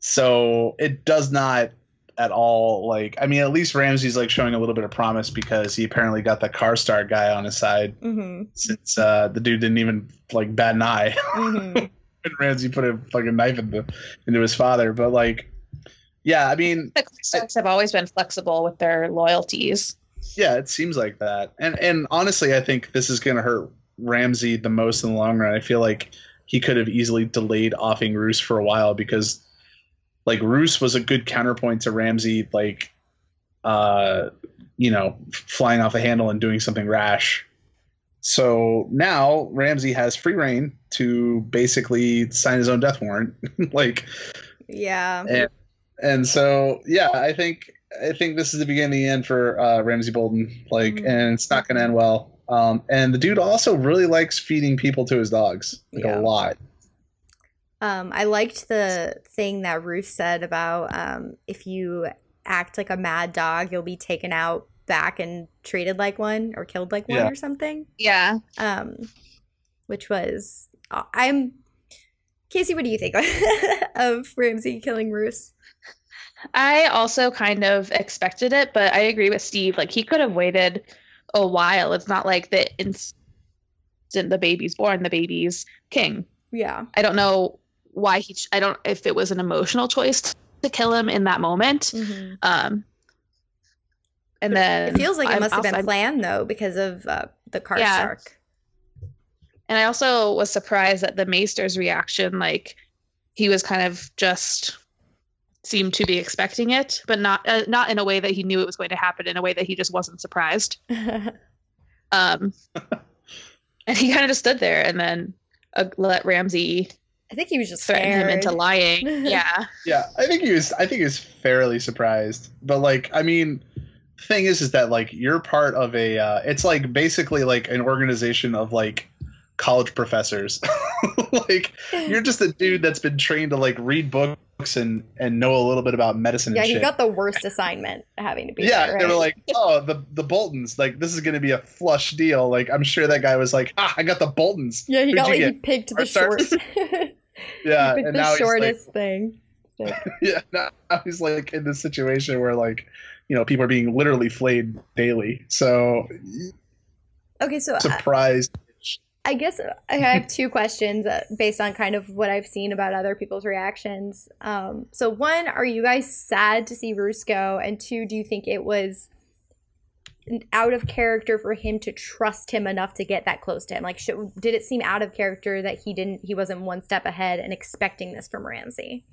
So it does not at all like I mean at least Ramsay's like showing a little bit of promise because he apparently got the Karstark guy on his side Mhm. since uh the dude didn't even like bat an eye Mhm. and Ramsay put a fucking knife into into his father. But like yeah, I mean The Starks have always been flexible with their loyalties. yeah, it seems like that. And and honestly I think this is gonna hurt Ramsay the most in the long run. I feel like he could have easily delayed offing Roose for a while because like Roose was a good counterpoint to Ramsay, like uh, you know, flying off the handle and doing something rash. So now Ramsay has free reign to basically sign his own death warrant. like Yeah. and, and so yeah, I think I think this is the beginning of the end for uh, Ramsay Bolton. Like, Mhm. and it's not going to end well. Um, and the dude also really likes feeding people to his dogs, like Yeah. a lot. Um, I liked the thing that Roose said about um, if you act like a mad dog, you'll be taken out back and treated like one or killed like one Yeah. or something. Yeah. Um, which was uh, I'm Casey. What do you think of Ramsay killing Roose? I also kind of expected it, but I agree with Steve. Like he could have waited a while. It's not like the instant the baby's born, the baby's king. Yeah. I don't know why he. I don't if it was an emotional choice to kill him in that moment. Mhm. Um, and then It feels like it I'm must have been planned though because of uh, the car Yeah. Stark. And I also was surprised at the Maester's reaction. Like he was kind of just seemed to be expecting it, but not uh, not in a way that he knew it was going to happen. In a way that he just wasn't surprised. Um, and he kind of just stood there and then uh, let Ramsay I think he was just threaten him into lying. yeah, Yeah, I think he was. I think he was fairly surprised. But like, I mean, thing is, is that like you're part of a. Uh, it's like basically like an organization of like college professors. like you're just a dude that's been trained to like read books and and know a little bit about medicine. Yeah, he shit. got the worst assignment having to be yeah, there, they were like, oh, the the Boltons, like this is gonna be a flush deal. Like I'm sure that guy was like, ah, I got the Boltons. Yeah, he Who'd got like he picked the short. Yeah, and the now he's like, shortest thing. yeah, now he's like in this situation where like, you know, people are being literally flayed daily. So Okay, so I, surprised. I guess I have two questions uh, based on kind of what I've seen about other people's reactions. Um, so one, are you guys sad to see Roose go? And two, do you think it was out of character for him to trust him enough to get that close to him? Like, should, did it seem out of character that he didn't, he wasn't one step ahead and expecting this from Ramsay?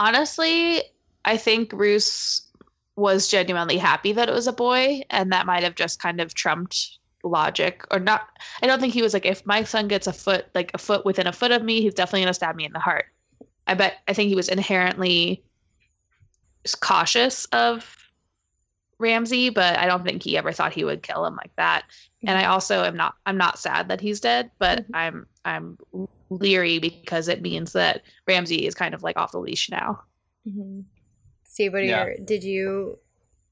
honestly, I think Roose was genuinely happy that it was a boy, and that might have just kind of trumped logic or not. I don't think he was like, if my son gets a foot, like a foot within a foot of me, he's definitely gonna stab me in the heart. I bet. I think he was inherently cautious of Ramsay, but I don't think he ever thought he would kill him like that. And I also am not. I'm not sad that he's dead, but Mhm. I'm I'm leery because it means that Ramsay is kind of like off the leash now. Mm-hmm. Steve, what are Yeah. your, did you,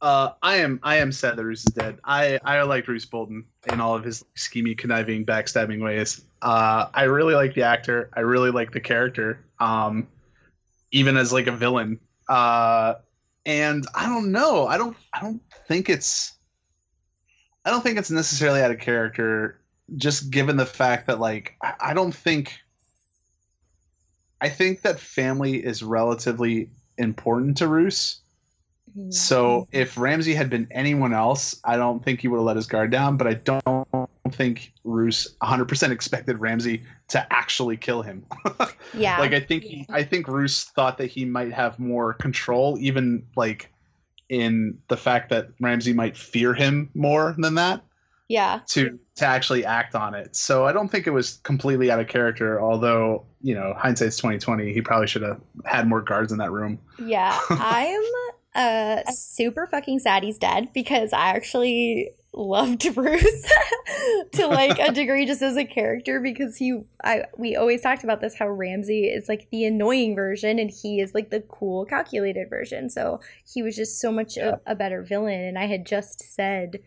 Uh, I am I am sad that Roose is dead. I I like Roose Bolton in all of his schemy, conniving, backstabbing ways. Uh, I really like the actor. I really like the character. Um, even as like a villain. Uh, and I don't know. I don't I don't think it's I don't think it's necessarily out of character. Just given the fact that like I, I don't think I think that family is relatively important to Roose. Mm-hmm. So if Ramsay had been anyone else, I don't think he would have let his guard down. But I don't think Roose 100% expected Ramsay to actually kill him. yeah. like I think he, I think Roose thought that he might have more control, even like in the fact that Ramsay might fear him more than that yeah. to to actually act on it. So I don't think it was completely out of character. Although you know, hindsight's twenty twenty. He probably should have had more guards in that room. Yeah, I'm uh super fucking sad he's dead because I actually loved Bruce to like a degree just as a character because he I we always talked about this how Ramsay is like the annoying version and he is like the cool calculated version. So he was just so much Yeah. a, a better villain and I had just said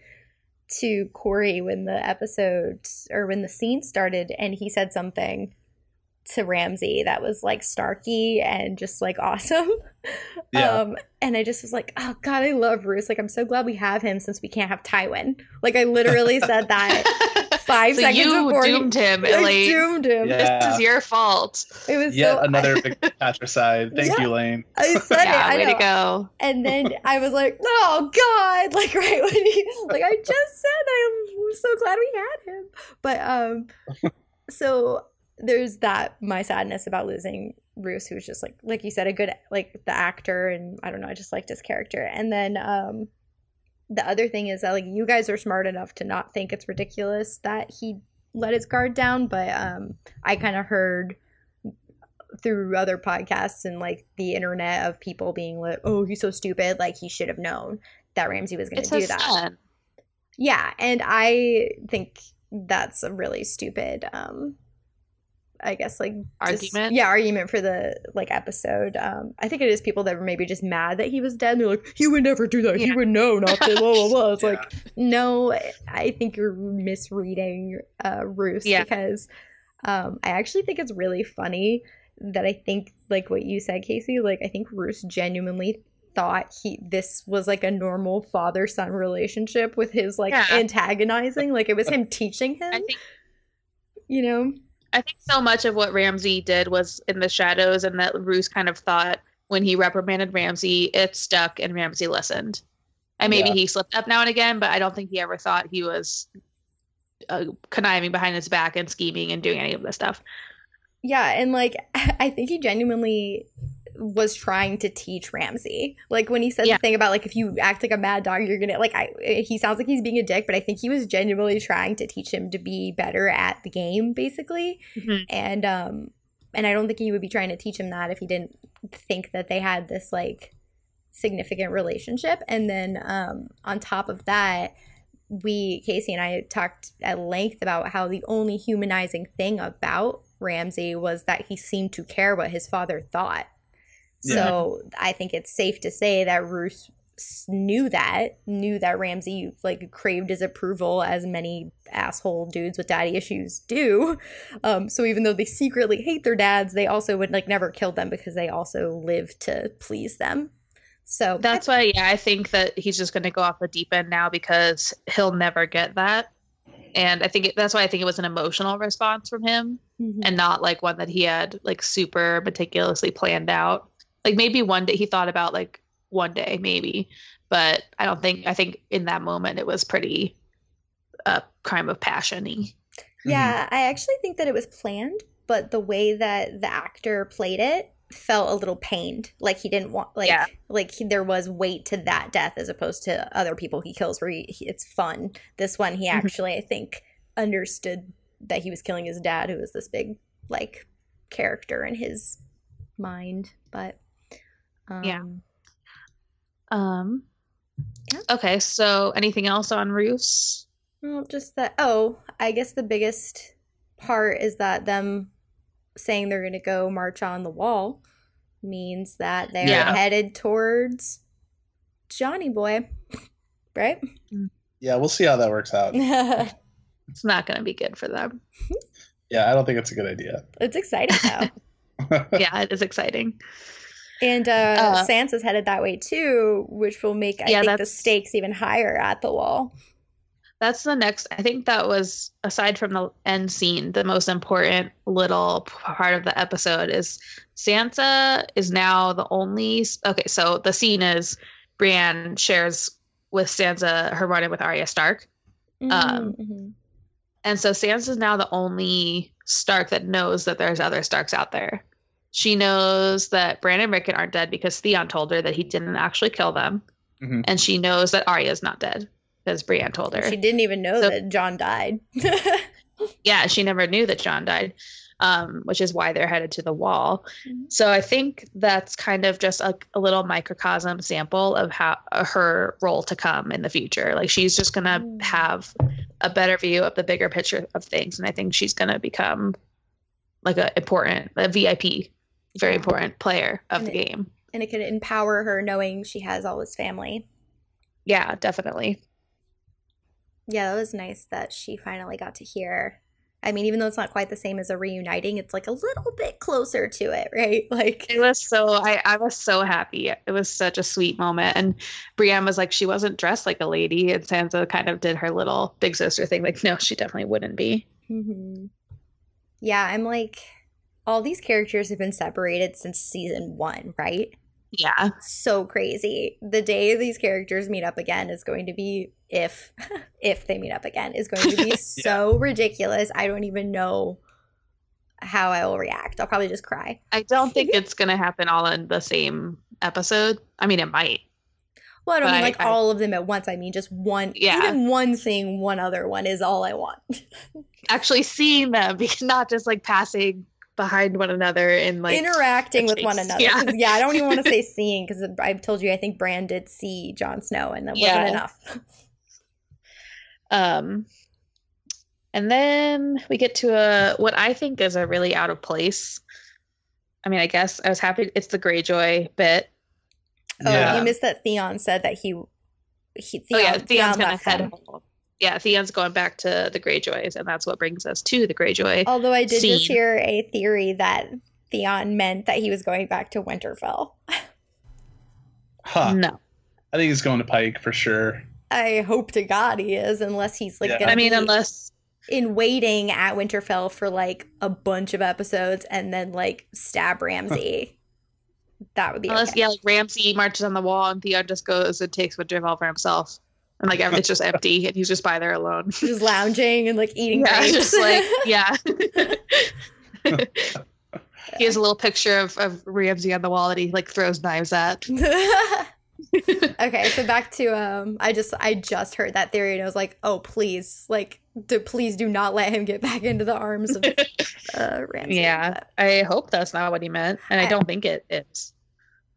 to Corey when the episode or when the scene started and he said something to Ramsay that was like Starky and just like awesome. Yeah. Um and I just was like, oh god, I love Bruce. Like I'm so glad we have him since we can't have Tywin. Like I literally said that five so seconds you before he- doomed him, I Elaine. doomed him. Yeah. This is your fault. It was Yet so another big patricide. Thank Yeah. you, Lane. I said yeah, it. I way know. to go. And then I was like, oh God, like right when he like I just said I'm so glad we had him. But um so there's that my sadness about losing Bruce, who was just like like you said, a good like the actor and I don't know, I just liked his character. And then um the other thing is that like you guys are smart enough to not think it's ridiculous that he let his guard down, but um I kind of heard through other podcasts and like the internet of people being like, "Oh, he's so stupid! Like he should have known that Ramsay was going to do that." son. Yeah, and I think that's a really stupid, um, I guess like just- Argument? yeah, argument for the like episode. Um, I think it is people that were maybe just mad that he was dead. And they're like, he would never do that. He would know not to. Blah blah blah. It's Yeah. like no, I think you're misreading uh, Roose Yeah. because um, I actually think it's really funny that I think like what you said, Casey. Like I think Roose genuinely thought he this was like a normal father son relationship with his like Yeah. antagonizing. Like it was him teaching him. Think you know. I think so much of what Ramsey did was in the shadows, and that Roose kind of thought when he reprimanded Ramsey, it stuck, and Ramsey listened. And maybe Yeah. he slipped up now and again, but I don't think he ever thought he was uh, conniving behind his back and scheming and doing any of this stuff. Yeah, and like I think he genuinely was trying to teach Ramsay. Like when he said Yeah. the thing about like if you act like a mad dog, you're gonna like I he sounds like he's being a dick, but I think he was genuinely trying to teach him to be better at the game, basically. Mhm. And um and I don't think he would be trying to teach him that if he didn't think that they had this like significant relationship. And then um on top of that, we Casey and I talked at length about how the only humanizing thing about Ramsay was that he seemed to care what his father thought. So I think it's safe to say that Roose knew that, knew that Ramsay like craved his approval as many asshole dudes with daddy issues do. Um, so even though they secretly hate their dads, they also would like never kill them because they also live to please them. So That's why, yeah, I think that he's just going to go off the deep end now because he'll never get that. And I think it, that's why I think it was an emotional response from him Mhm. and not like one that he had like super meticulously planned out. Like maybe one day he thought about like one day, maybe, but I don't think, I think in that moment it was pretty uh, crime of passion y. Yeah, I actually think that it was planned, but the way that the actor played it felt a little pained. Like he didn't want, like, Yeah. like he, there was weight to that death as opposed to other people he kills where he, he- it's fun. This one, he Mhm. actually, I think, understood that he was killing his dad, who was this big, like, character in his mind. But, um, Yeah. Um, Yeah. okay. So anything else on Roose? Well, just that. Oh, I guess the biggest part is that them saying they're going to go march on the wall means that they're Yeah. headed towards Johnny Boy, right? Yeah, we'll see how that works out. it's It's not going to be good for them. Yeah, I don't think it's a good idea. It's exciting though, yeah, it is exciting. And uh, Uh, Sansa's headed that way too, which will make I Yeah, think the stakes even higher at the wall. That's the next. I think that was aside from the end scene, the most important little part of the episode is Sansa is now the only. Okay, so the scene is Brienne shares with Sansa her run-in with Arya Stark, Um, Mhm. and so Sansa's now the only Stark that knows that there's other Starks out there. She knows that Bran and Rickon aren't dead because Theon told her that he didn't actually kill them, Mhm. and she knows that Arya's not dead. because Brienne told her. She didn't even know So- that Jon died. yeah, she never knew that Jon died, um, which is why they're headed to the wall. Mhm. So I think that's kind of just a, a little microcosm sample of how uh, her role to come in the future. Like she's just gonna Mm. have a better view of the bigger picture of things, and I think she's gonna become like a important, a VIP, very important player of And the it- game. and it could empower her knowing she has all this family. Yeah, definitely. Yeah, that was nice that she finally got to hear. I mean, even though it's not quite the same as a reuniting, it's like a little bit closer to it, right? Like, It was so I, I was so happy. It was such a sweet moment. And Brienne was like, she wasn't dressed like a lady, and Sansa kind of did her little big sister thing. Like, no, she definitely wouldn't be. mhm. yeah, I'm like, all these characters have been separated since season one, right? Yeah. So crazy. The day these characters meet up again is going to be if if they meet up again is going to be so ridiculous. I don't even know how I will react. I'll probably just cry. I don't think it's gonna happen all in the same episode. I mean, it might. Well, I don't But mean like I- all of them at once. I mean just one. Yeah. Even one thing, one other one is all I want. Actually seeing them, not just like passing behind one another and like Interacting with one another. Yeah. 'Cause, yeah, I don't even want to say seeing because I've told you I think Bran did see Jon Snow and that Yeah. wasn't enough. Um, and then we get to a what I think is a really out of place. I mean, I guess I was happy. It's the Greyjoy bit. Oh, Yeah. you missed that Theon said that he. he Theon, oh yeah, Theon's Theon gonna left head them. home. Yeah, Theon's going back to the Greyjoys, and that's what brings us to the Greyjoy. Although I did just hear a theory that Theon meant that he was going back to Winterfell. Huh. No, I think he's going to Pike for sure. I hope to God he is, unless he's like Yeah. I mean unless in waiting at Winterfell for like a bunch of episodes and then like stab Ramsay. That would be unless okay. yeah, like Ramsay marches on the wall, and Theon just goes and takes Winterfell for himself, and like it's just empty, and he's just by there alone. just lounging and like eating yeah, grapes. just like yeah. he has a little picture of, of Ramsay on the wall that he like throws knives at. okay, so back to um I just I just heard that theory and I was like, "Oh, please. Like do, please do not let him get back into the arms of uh Ramsay." yeah, I hope that's not what he meant, and I I- don't think it is.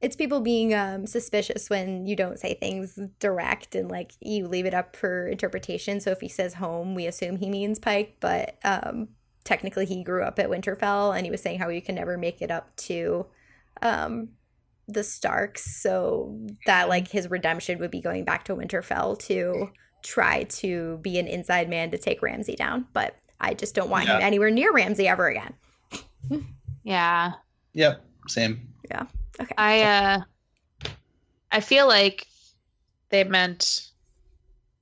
It's people being um suspicious when you don't say things direct and like you leave it up for interpretation. So if he says home, we assume he means Pike, but um technically he grew up at Winterfell and he was saying how you can never make it up to um the Starks so that like his redemption would be going back to Winterfell to try to be an inside man to take Ramsay down but I just don't want him anywhere near Ramsay ever again. Yeah, Yep. Same. Okay. I uh, I feel like they meant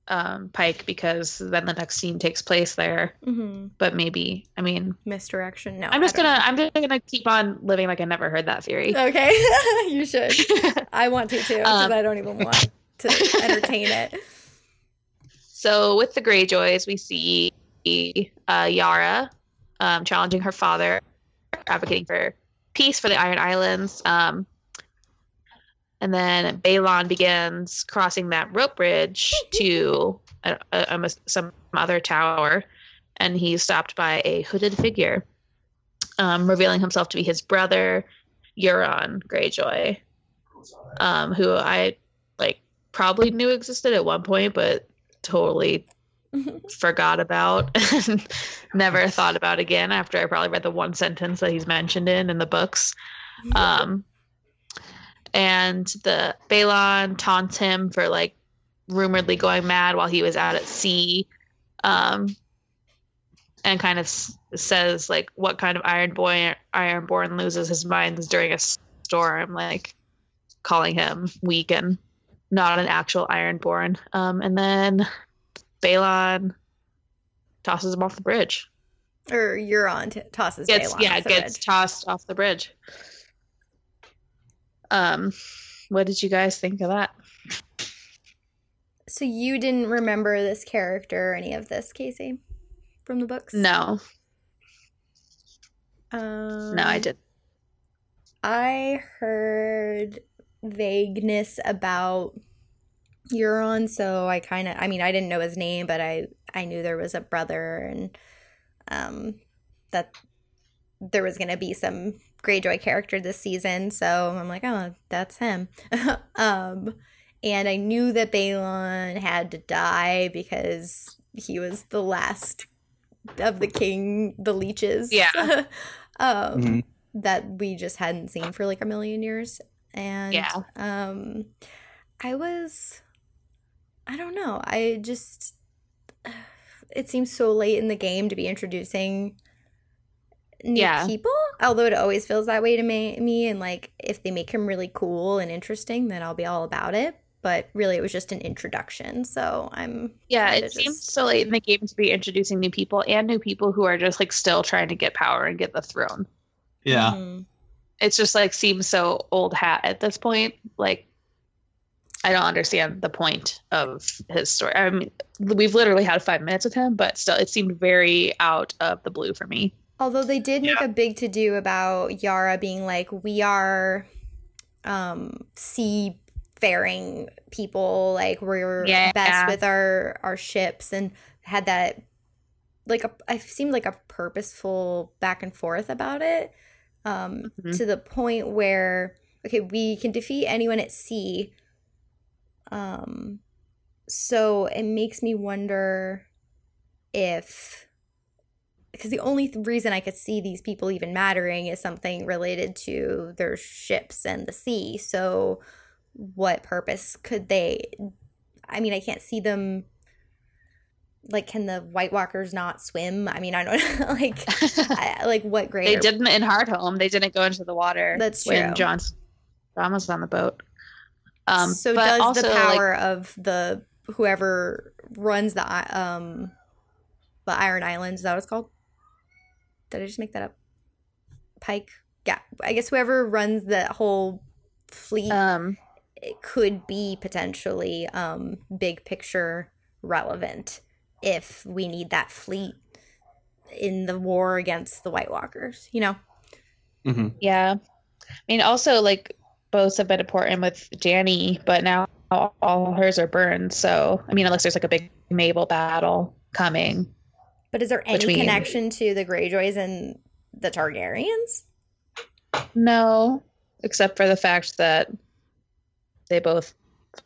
um Pike because then the next scene takes place there. hmm But maybe, I mean, Misdirection. No. I'm just gonna, I'm just gonna keep on living like I never heard that theory. Okay. you should. I want to too because Um, I don't even want to entertain it. So with the Greyjoys, we see uh, Yara um, challenging her father, advocating for peace for the Iron Islands. Um, and then Balon begins crossing that rope bridge to uh, uh, um, some other tower, and he's stopped by a hooded figure, um, revealing himself to be his brother, Euron Greyjoy, um, who I like probably knew existed at one point, but totally forgot about and never thought about again after I probably read the one sentence that he's mentioned in in the books. Um, and the Balon taunts him for like rumoredly going mad while he was out at sea. Um, and kind of s- says like what kind of iron boy ironborn loses his mind during a storm like calling him weak and not an actual ironborn um, and then Balon tosses him off the bridge. Or Euron t- tosses gets Balon yeah off the gets bridge. tossed off the bridge. Um what did you guys think of that? So you didn't remember this character or any of this, Casey, from the books? no. Um, no i did I heard vagueness about Euron, so I kind of I mean I didn't know his name, but I I knew there was a brother and um that there was going to be some Greyjoy character this season, so I'm like, "Oh, that's him." um and I knew that Balon had to die because he was the last of the king, the leeches. Yeah. um, Mhm. that we just hadn't seen for like a million years. And Yeah. um, I was, I don't know. I just, it seems so late in the game to be introducing new Yeah. people. Although it always feels that way to me, me. And like, if they make him really cool and interesting, then I'll be all about it. But really, it was just an introduction. So I'm Yeah, kinda it seems so late in the game to be introducing new people and new people who are just like still trying to get power and get the throne. Yeah. Mhm. It's just like seems so old hat at this point. Like I don't understand the point of his story. I mean, we've literally had five minutes with him, but still, it seemed very out of the blue for me. Although they did make a big to do about Yara being like, we are um seafaring people, like we're Yeah. best with our our ships and had that like a I seemed like a purposeful back and forth about it. Um Mhm. to the point where okay, we can defeat anyone at sea. Um so it makes me wonder if because the only th- reason I could see these people even mattering is something related to their ships and the sea. So, what purpose could they? I mean, I can't see them. Like, can the White Walkers not swim? I mean, I don't like, I, like what greater? They didn't in Hardhome. They didn't go into the water. That's when true. Jon Jon was on the boat. Um, so but does also, the like, power of the whoever runs the um the Iron Islands? Is that what it's called? Did I just make that up? Pike. Yeah, I guess whoever runs the whole fleet um, it could be potentially um big picture relevant if we need that fleet in the war against the White Walkers. You know. hmm Yeah. I mean, also, like, both have been important with Dany, but now all hers are burned. So, I mean, unless there's like a big naval battle coming. But is there any Between- connection to the Greyjoys and the Targaryens? No, except for the fact that they both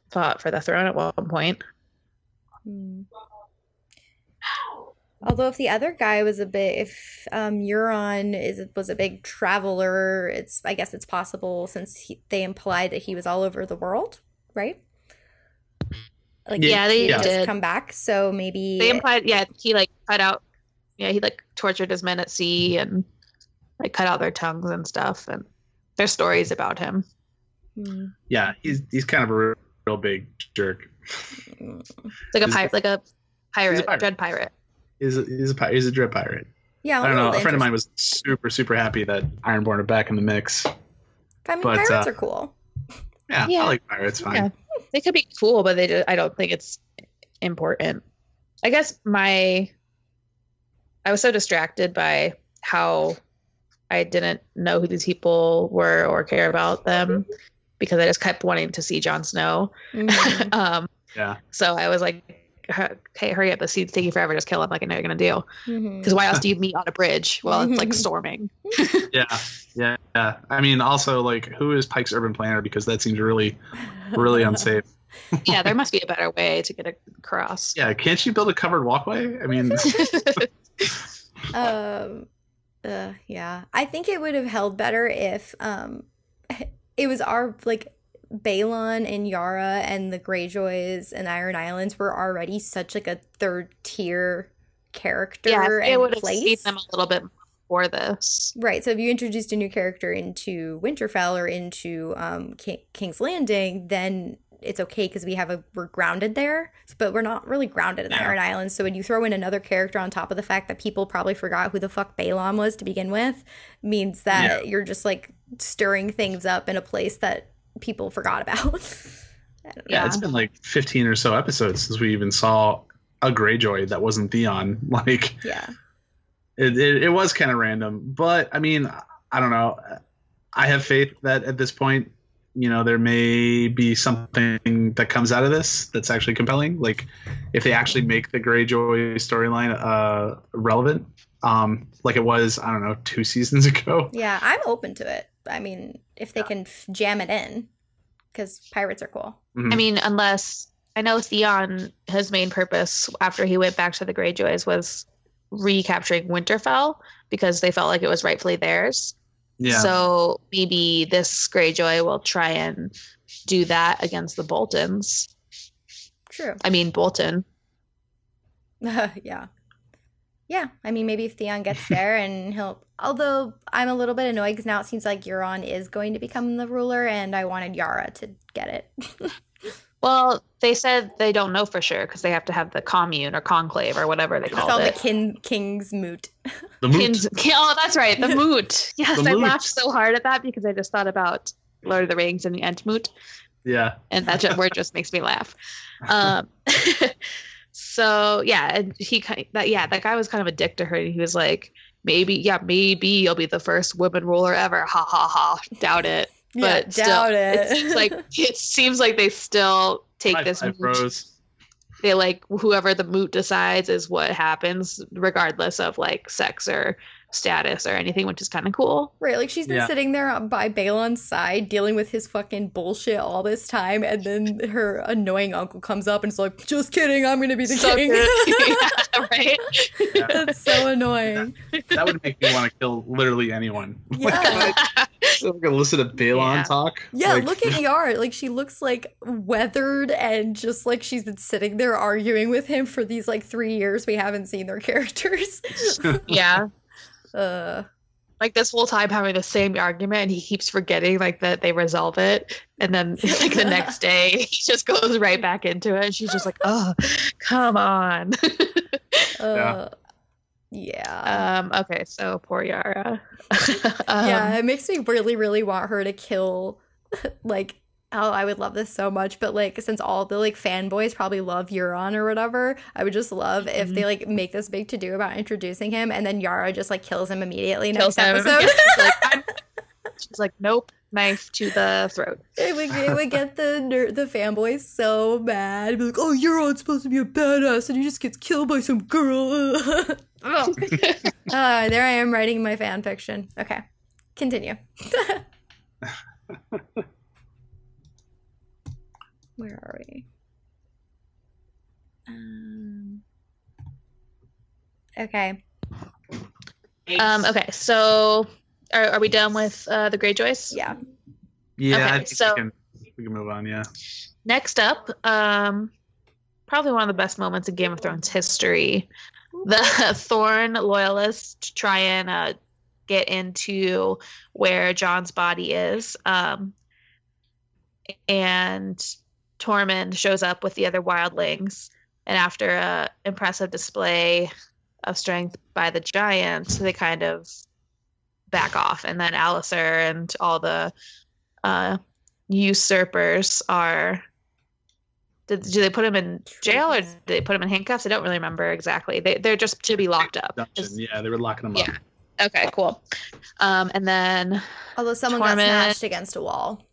fought for the throne at one point. Hmm. Although if the other guy was a bit, if um, Euron is was a big traveler, it's I guess it's possible since he, they implied that he was all over the world, right? Like Yeah, Yeah, they yeah. just did. come back. So maybe They implied, yeah, he like cut out, yeah, he like tortured his men at sea and like cut out their tongues and stuff. And there's stories about him. Hmm. Yeah, he's he's kind of a real, real big jerk. Like a pirate, like a pirate, pirate. dread pirate. He's a, he's a pi- he's a dread pirate. yeah, I don't know. A friend of mine was super super happy that Ironborn are back in the mix. I mean, but, pirates uh, are cool. Yeah, Yeah. I like pirates. Fine. Yeah. They could be cool, but they do, I don't think it's important. I guess my I was so distracted by how I didn't know who these people were or care about them because I just kept wanting to see Jon Snow. Mhm. um, Yeah. so I was like, "Hey, hurry up! The scene's taking forever. Just kill him, like I know you're gonna do." Because why else do you meet on a bridge while it's like storming? Yeah, yeah, yeah. I mean, also like, who is Pike's urban planner? Because that seems really, really unsafe. yeah, there must be a better way to get across. Yeah, can't you build a covered walkway? I mean, um uh, yeah i think it would have held better if um it was our like Balon and Yara and the Greyjoys and Iron Islands were already such like a third tier character yeah, it would have seen them a little bit for this. Right. So if you introduced a new character into Winterfell or into um, Ki- King's Landing, then it's okay because we have a we're grounded there, but we're not really grounded in the Yeah. Iron Islands. So when you throw in another character on top of the fact that people probably forgot who the fuck Balon was to begin with, means that you're just like stirring things up in a place that people forgot about. I don't know. yeah, it's been like 15 or so episodes since we even saw a Greyjoy that wasn't Theon. Like, Yeah. it, it, it was kind of random, but I mean, I don't know. I have faith that at this point, you know there may be something that comes out of this that's actually compelling. Like if they actually make the Greyjoy storyline uh, relevant, um, like it was I don't know two seasons ago. Yeah, I'm open to it. I mean, if they can f- jam it in, because pirates are cool. Mhm. I mean, unless I know Theon, his main purpose after he went back to the Greyjoys was recapturing Winterfell because they felt like it was rightfully theirs. yeah, So maybe this Greyjoy will try and do that against the Boltons. True. I mean, Bolton. yeah. Yeah, I mean, maybe if Theon gets there and he'll. Although I'm a little bit annoyed because now it seems like Euron is going to become the ruler, and I wanted Yara to get it. Well, they said they don't know for sure because they have to have the commune or conclave or whatever they It's called called the it. kin- King's Moot. the moot. Kins- oh, that's right, the moot. Yes, The I moot. laughed so hard at that because I just thought about Lord of the Rings and the Entmoot. Yeah, and that ju- word just makes me laugh. Um, so yeah, and he ki- that yeah, that guy was kind of a dick to her. And He was like, maybe yeah, maybe you'll be the first woman ruler ever. Ha ha ha. Doubt it. yeah, But still, doubt it. It's just like it seems like they still take High this. five, moot- They like whoever the moot decides is what happens, regardless of like sex or status or anything, which is kind of cool. Right, like she's been Yeah. sitting there by Balon's side dealing with his fucking bullshit all this time, and then her annoying uncle comes up and is like, "Just kidding, I'm gonna be the So king." good. Yeah, right? Yeah. That's so annoying. that would make me want to kill literally anyone. Yeah. like, like listen to Balon Yeah. talk. Yeah, Like, look at Yara. Like she looks like weathered and just like she's been sitting there arguing with him for these like three years. We haven't seen their characters. yeah. Uh, like this whole time having the same argument and he keeps forgetting like that they resolve it and then like the next day he just goes right back into it and she's just like oh come on uh, yeah. um okay so poor yara yeah, um, it makes me really, really want her to kill. Like, oh, I would love this so much. But like, since all the like fanboys probably love Euron or whatever, I would just love if Mm-hmm. they like make this big to do about introducing him, and then Yara just like kills him immediately kills next him. episode. she's, like, she's like nope knife to the throat it would it would get the ner- the fanboys so mad. It'd be like, oh, Euron's supposed to be a badass, and he just gets killed by some girl. Ugh. uh, there I am writing my fan fiction. Okay, continue. Where are we? Um. Okay. um okay so are, are we done with uh the greyjoys Yeah. yeah, Okay, I think so- we, can, we can move on. Yeah, Next up, um, probably one of the best moments in Game of Thrones history. The Thorne loyalists try and uh, get into where Jon's body is. Um, and Tormund shows up with the other wildlings. And after a impressive display of strength by the giants, they kind of back off. And then Alliser and all the uh, usurpers are did, do they put him in jail or did they put him in handcuffs? I don't really remember exactly. They they're just to be locked up. Dungeon. Is- Yeah, they were locking them up. Yeah. Okay, cool. Um, and then Although someone got smashed against a wall.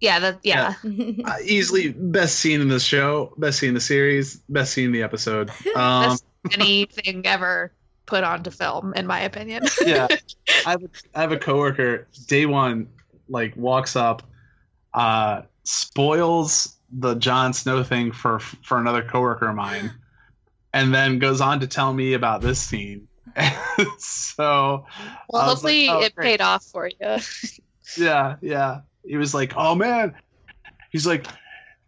Yeah, the yeah, Uh, easily best scene in the show, best scene in the series, best scene in the episode. Um, Best- anything ever put onto film, in my opinion. yeah, I have, a, I have a coworker. Day one, like walks up, uh, spoils the Jon Snow thing for for another coworker of mine, and then goes on to tell me about this scene. so, well, hopefully like, oh, it great. paid off for you. yeah, yeah, he was like, "Oh man," he's like.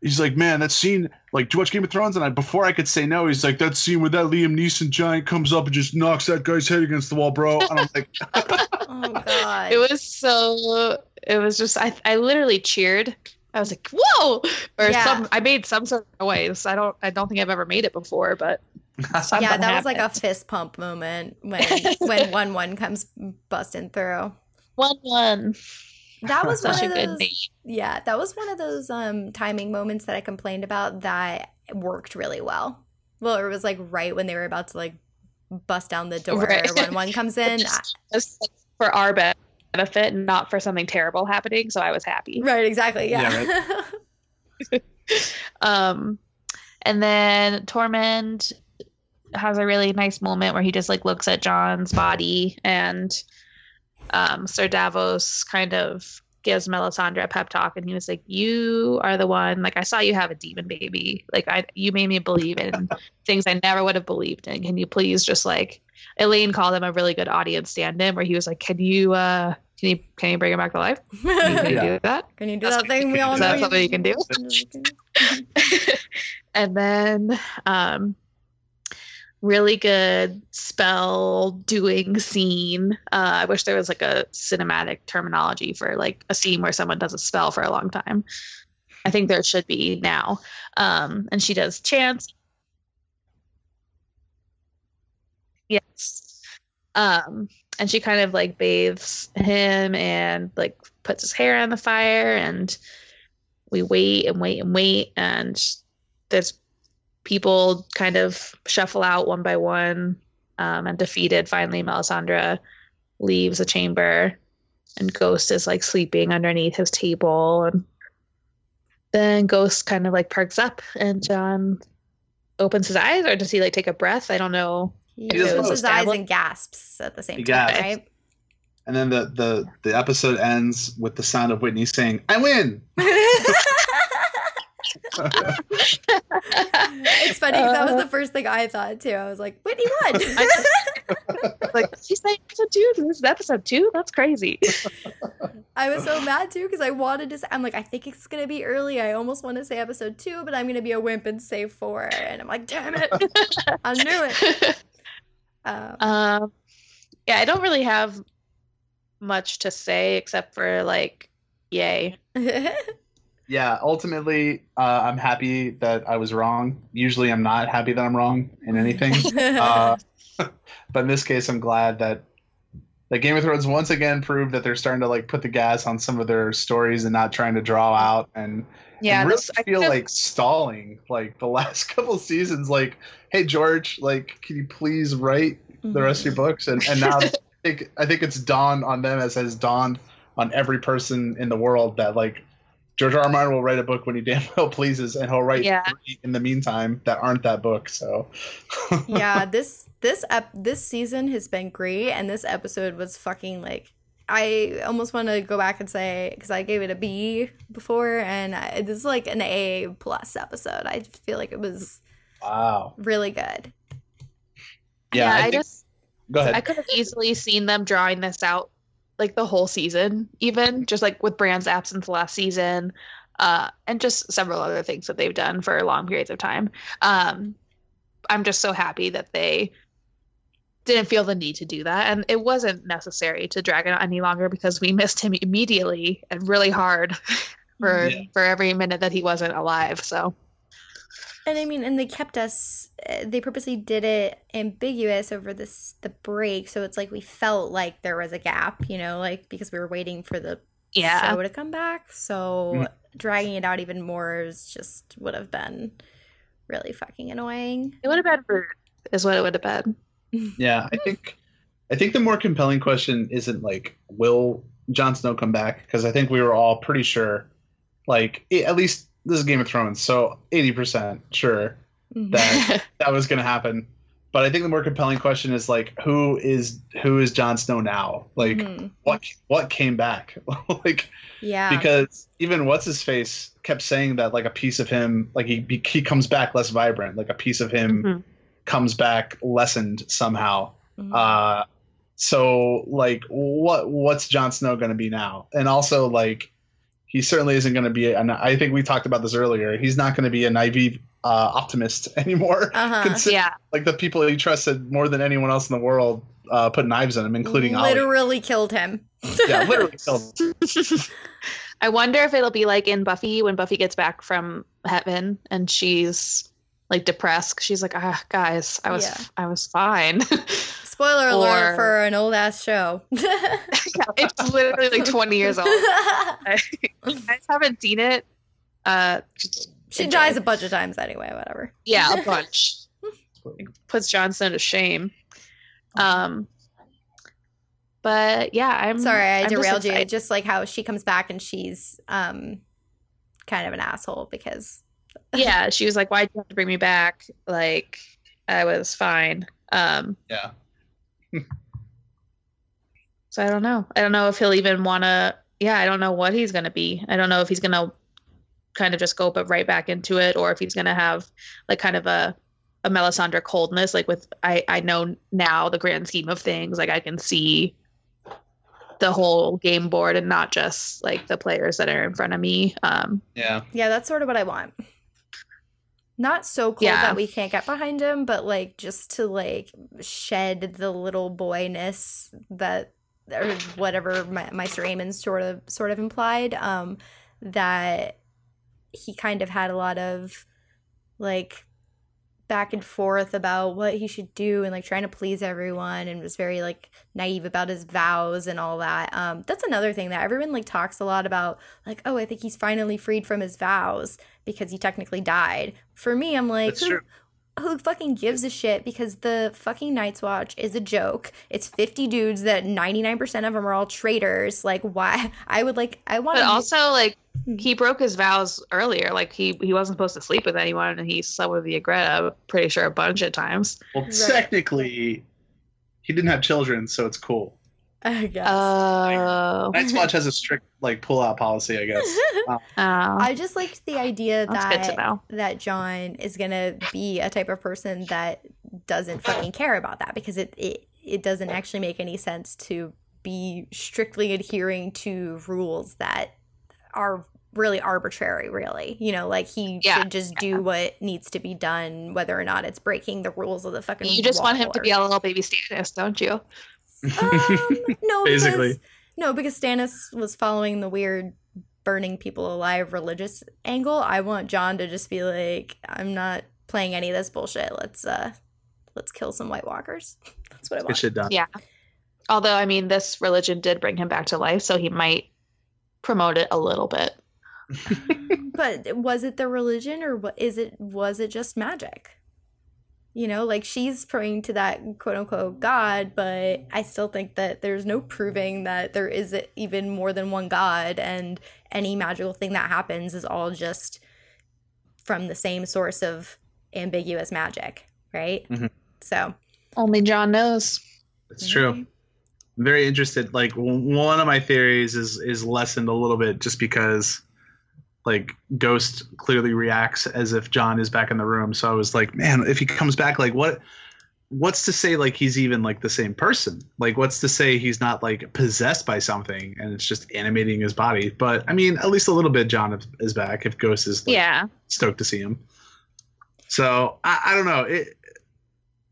He's like, man, that scene, like, do you watch Game of Thrones? And I, before I could say no, he's like, that scene where that Liam Neeson giant comes up and just knocks that guy's head against the wall, bro. And I'm like, oh god. It was so. It was just I. I literally cheered. I was like, "Whoa!" Or Yeah. some. I made some sort of noise. I don't. I don't think I've ever made it before, but something yeah, that was like a fist pump moment when when Wun Wun comes busting through. Wun Wun. That was one Such a of good those. name. Yeah, that was one of those um timing moments that I complained about that worked really well. Well, it was like right when they were about to like bust down the door Right. when one comes in. Just, just for our benefit, and not for something terrible happening. So I was happy. right, exactly. Yeah. Yeah, Um, and then Tormund has a really nice moment where he just like looks at Jon's body, and um, Sir Davos kind of gives Melisandre a pep talk, and he was like, "You are the one. Like I saw you have a demon baby. Like I, you made me believe in things I never would have believed in. Can you please just like?" Elaine called him a really good audience stand-in, where he was like, "Can you, uh, can you, can you bring him back to life? Can you, can you Yeah. do that?" Can you do That's that thing we all Is know? that something you can do? do? and then um really good spell doing scene. Uh i wish there was like a cinematic terminology for like a scene where someone does a spell for a long time. I think there should be now. Um and she does chants. Yes. Um and she kind of like bathes him and like puts his hair on the fire and we wait and wait and wait and there's people kind of shuffle out one by one um, and defeated finally melisandre leaves the chamber and ghost is like sleeping underneath his table and then ghost kind of like perks up and john opens his eyes or does he like take a breath i don't know He does closes both. his eyes and gasps at the same He time, gasps. right? And then the, the the episode ends with the sound of Whitney saying, "I win." it's funny 'cause that was the first thing I thought too. I was like, Whitney won. like she's saying episode two this is episode two that's crazy I was so mad too because I wanted to. Say, I'm like, I think it's gonna be early. I almost want to say episode two, but I'm gonna be a wimp and say four. And I'm like, damn it, I knew it. Um, Um, yeah, I don't really have much to say except for like, yay. Yeah, ultimately, uh, I'm happy that I was wrong. Usually, I'm not happy that I'm wrong in anything. uh, but in this case, I'm glad that that Game of Thrones once again proved that they're starting to like put the gas on some of their stories and not trying to draw out and Yeah, and really this I feel like stalling like the last couple seasons. Like, hey George, like, can you please write the rest of your books? And and now I think I think it's dawned on them as has dawned on every person in the world that like George R. R. Martin will write a book when he damn well pleases, and he'll write Yeah. three in the meantime that aren't that book. So yeah, this this ep- this season has been great, and this episode was fucking like. I almost want to go back and say because I gave it a B before, and I, this is like an A plus episode. I feel like it was wow, really good. yeah, yeah. I, I, think, just go ahead. I could have easily seen them drawing this out like the whole season, even just like with Bran's absence last season, uh, and just several other things that they've done for long periods of time. Um, I'm just so happy that they didn't feel the need to do that, and it wasn't necessary to drag it out any longer because we missed him immediately and really hard for Yeah. for every minute that he wasn't alive. So And I mean, and they kept us. Uh, They purposely did it ambiguous over this the break, so it's like we felt like there was a gap, you know, like because we were waiting for the yeah, show to come back. So Mm. dragging it out even more is just would have been really fucking annoying. it would have been rude, is what it would have been. Yeah, I think I think the more compelling question isn't like will Jon Snow come back because I think we were all pretty sure, like at least this is Game of Thrones, so eighty percent sure. That that was going to happen. But I think the more compelling question is like who is who is Jon Snow now? Like Mhm. what what came back? like yeah, because even what's his face kept saying that like a piece of him like he he comes back less vibrant, like a piece of him Mhm. comes back lessened somehow. Mhm. Uh, so like, what what's Jon Snow going to be now? And also like, he certainly isn't going to be. And I think we talked about this earlier. He's not going to be a naive uh, optimist anymore. Uh-huh. Consider- yeah. like the people he trusted more than anyone else in the world uh, put knives in him, including Ollie. literally killed him. Yeah, literally killed. him. I wonder if it'll be like in Buffy when Buffy gets back from heaven and she's like depressed. She's like, ah, guys, I was, Yeah. I was fine. Spoiler alert Or- for an old ass show. it's literally like 20 years old. If you guys haven't seen it, uh, she enjoy. dies a bunch of times anyway. Whatever. yeah, a bunch. Puts Jon Snow to shame. Um, but yeah, I'm Sorry, I I'm just derailed you. Just like how she comes back and she's um kind of an asshole because yeah, she was like, "Why'd you have to bring me back?" Like, I was fine. Um, Yeah. so I don't know. I don't know if he'll even want to. Yeah, I don't know what he's gonna be. I don't know if he's gonna kind of just go but right back into it, or if he's gonna have like kind of a a Melisandre coldness. Like with I I know now the grand scheme of things. Like I can see the whole game board and not just like the players that are in front of me. Um, Yeah. yeah, that's sort of what I want. Not so cold Yeah. that we can't get behind him, but like just to like shed the little boyness that or whatever my, Maester Aemon sort of sort of implied. Um, that he kind of had a lot of like back and forth about what he should do and like trying to please everyone and was very like naive about his vows and all that. Um, that's another thing that everyone like talks a lot about like, oh, I think he's finally freed from his vows because he technically died. For me, I'm like, That's who, true. who fucking gives a shit? Because the fucking Night's Watch is a joke. It's 50 dudes that 99% of them are all traitors. Like, why? I would like, I want but to. also like Hmm. he broke his vows earlier. Like he he wasn't supposed to sleep with anyone, and he slept with Ygritte. I'm pretty sure a bunch of times. Well, Right. technically, he didn't have children, so it's cool. I guess. Oh, Night's Watch has a strict like pull-out policy, I guess. Um, oh, I just liked the idea that's good to that know. that Jon is gonna be a type of person that doesn't fucking care about that because it it, it doesn't actually make any sense to be strictly adhering to rules that are really arbitrary really you know like he Yeah. should just do what needs to be done whether or not it's breaking the rules of the fucking You just want him to be a little baby Stannis, don't you? um, no, Basically. because, no, because Stannis was following the weird burning people alive religious angle. I want Jon to just be like, I'm not playing any of this bullshit. Let's uh, let's kill some White Walkers. That's what I Get want. shit done. Yeah. Although I mean, this religion did bring him back to life, so he might promote it a little bit. But was it the religion or what is it? Was it just magic? You know, like she's praying to that quote unquote God, but I still think that there's no proving that there is even more than one God, and any magical thing that happens is all just from the same source of ambiguous magic, right? Mhm. So, Only Jon knows. It's true. Very interested. Like one of my theories is is lessened a little bit just because like Ghost clearly reacts as if Jon is back in the room. So I was like, man, if he comes back, like what what's to say like he's even like the same person? Like what's to say he's not like possessed by something and it's just animating his body? But I mean, at least a little bit Jon is back if Ghost is like, Yeah. stoked to see him. So I, I don't know. It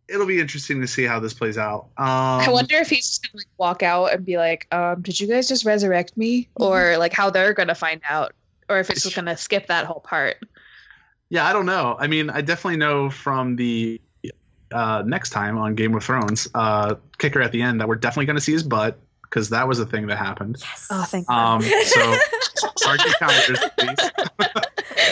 it'll be interesting to see how this plays out. Um, I wonder if he's just gonna like walk out and be like, um, "Did you guys just resurrect me?" Or like how they're gonna find out, or if it's just gonna skip that whole part. Yeah, I don't know. I mean, I definitely know from the uh, next time on Game of Thrones uh, kicker at the end that we're definitely going to see his butt because that was a thing that happened. yes. Oh, thank Um, so sergeant counters, please.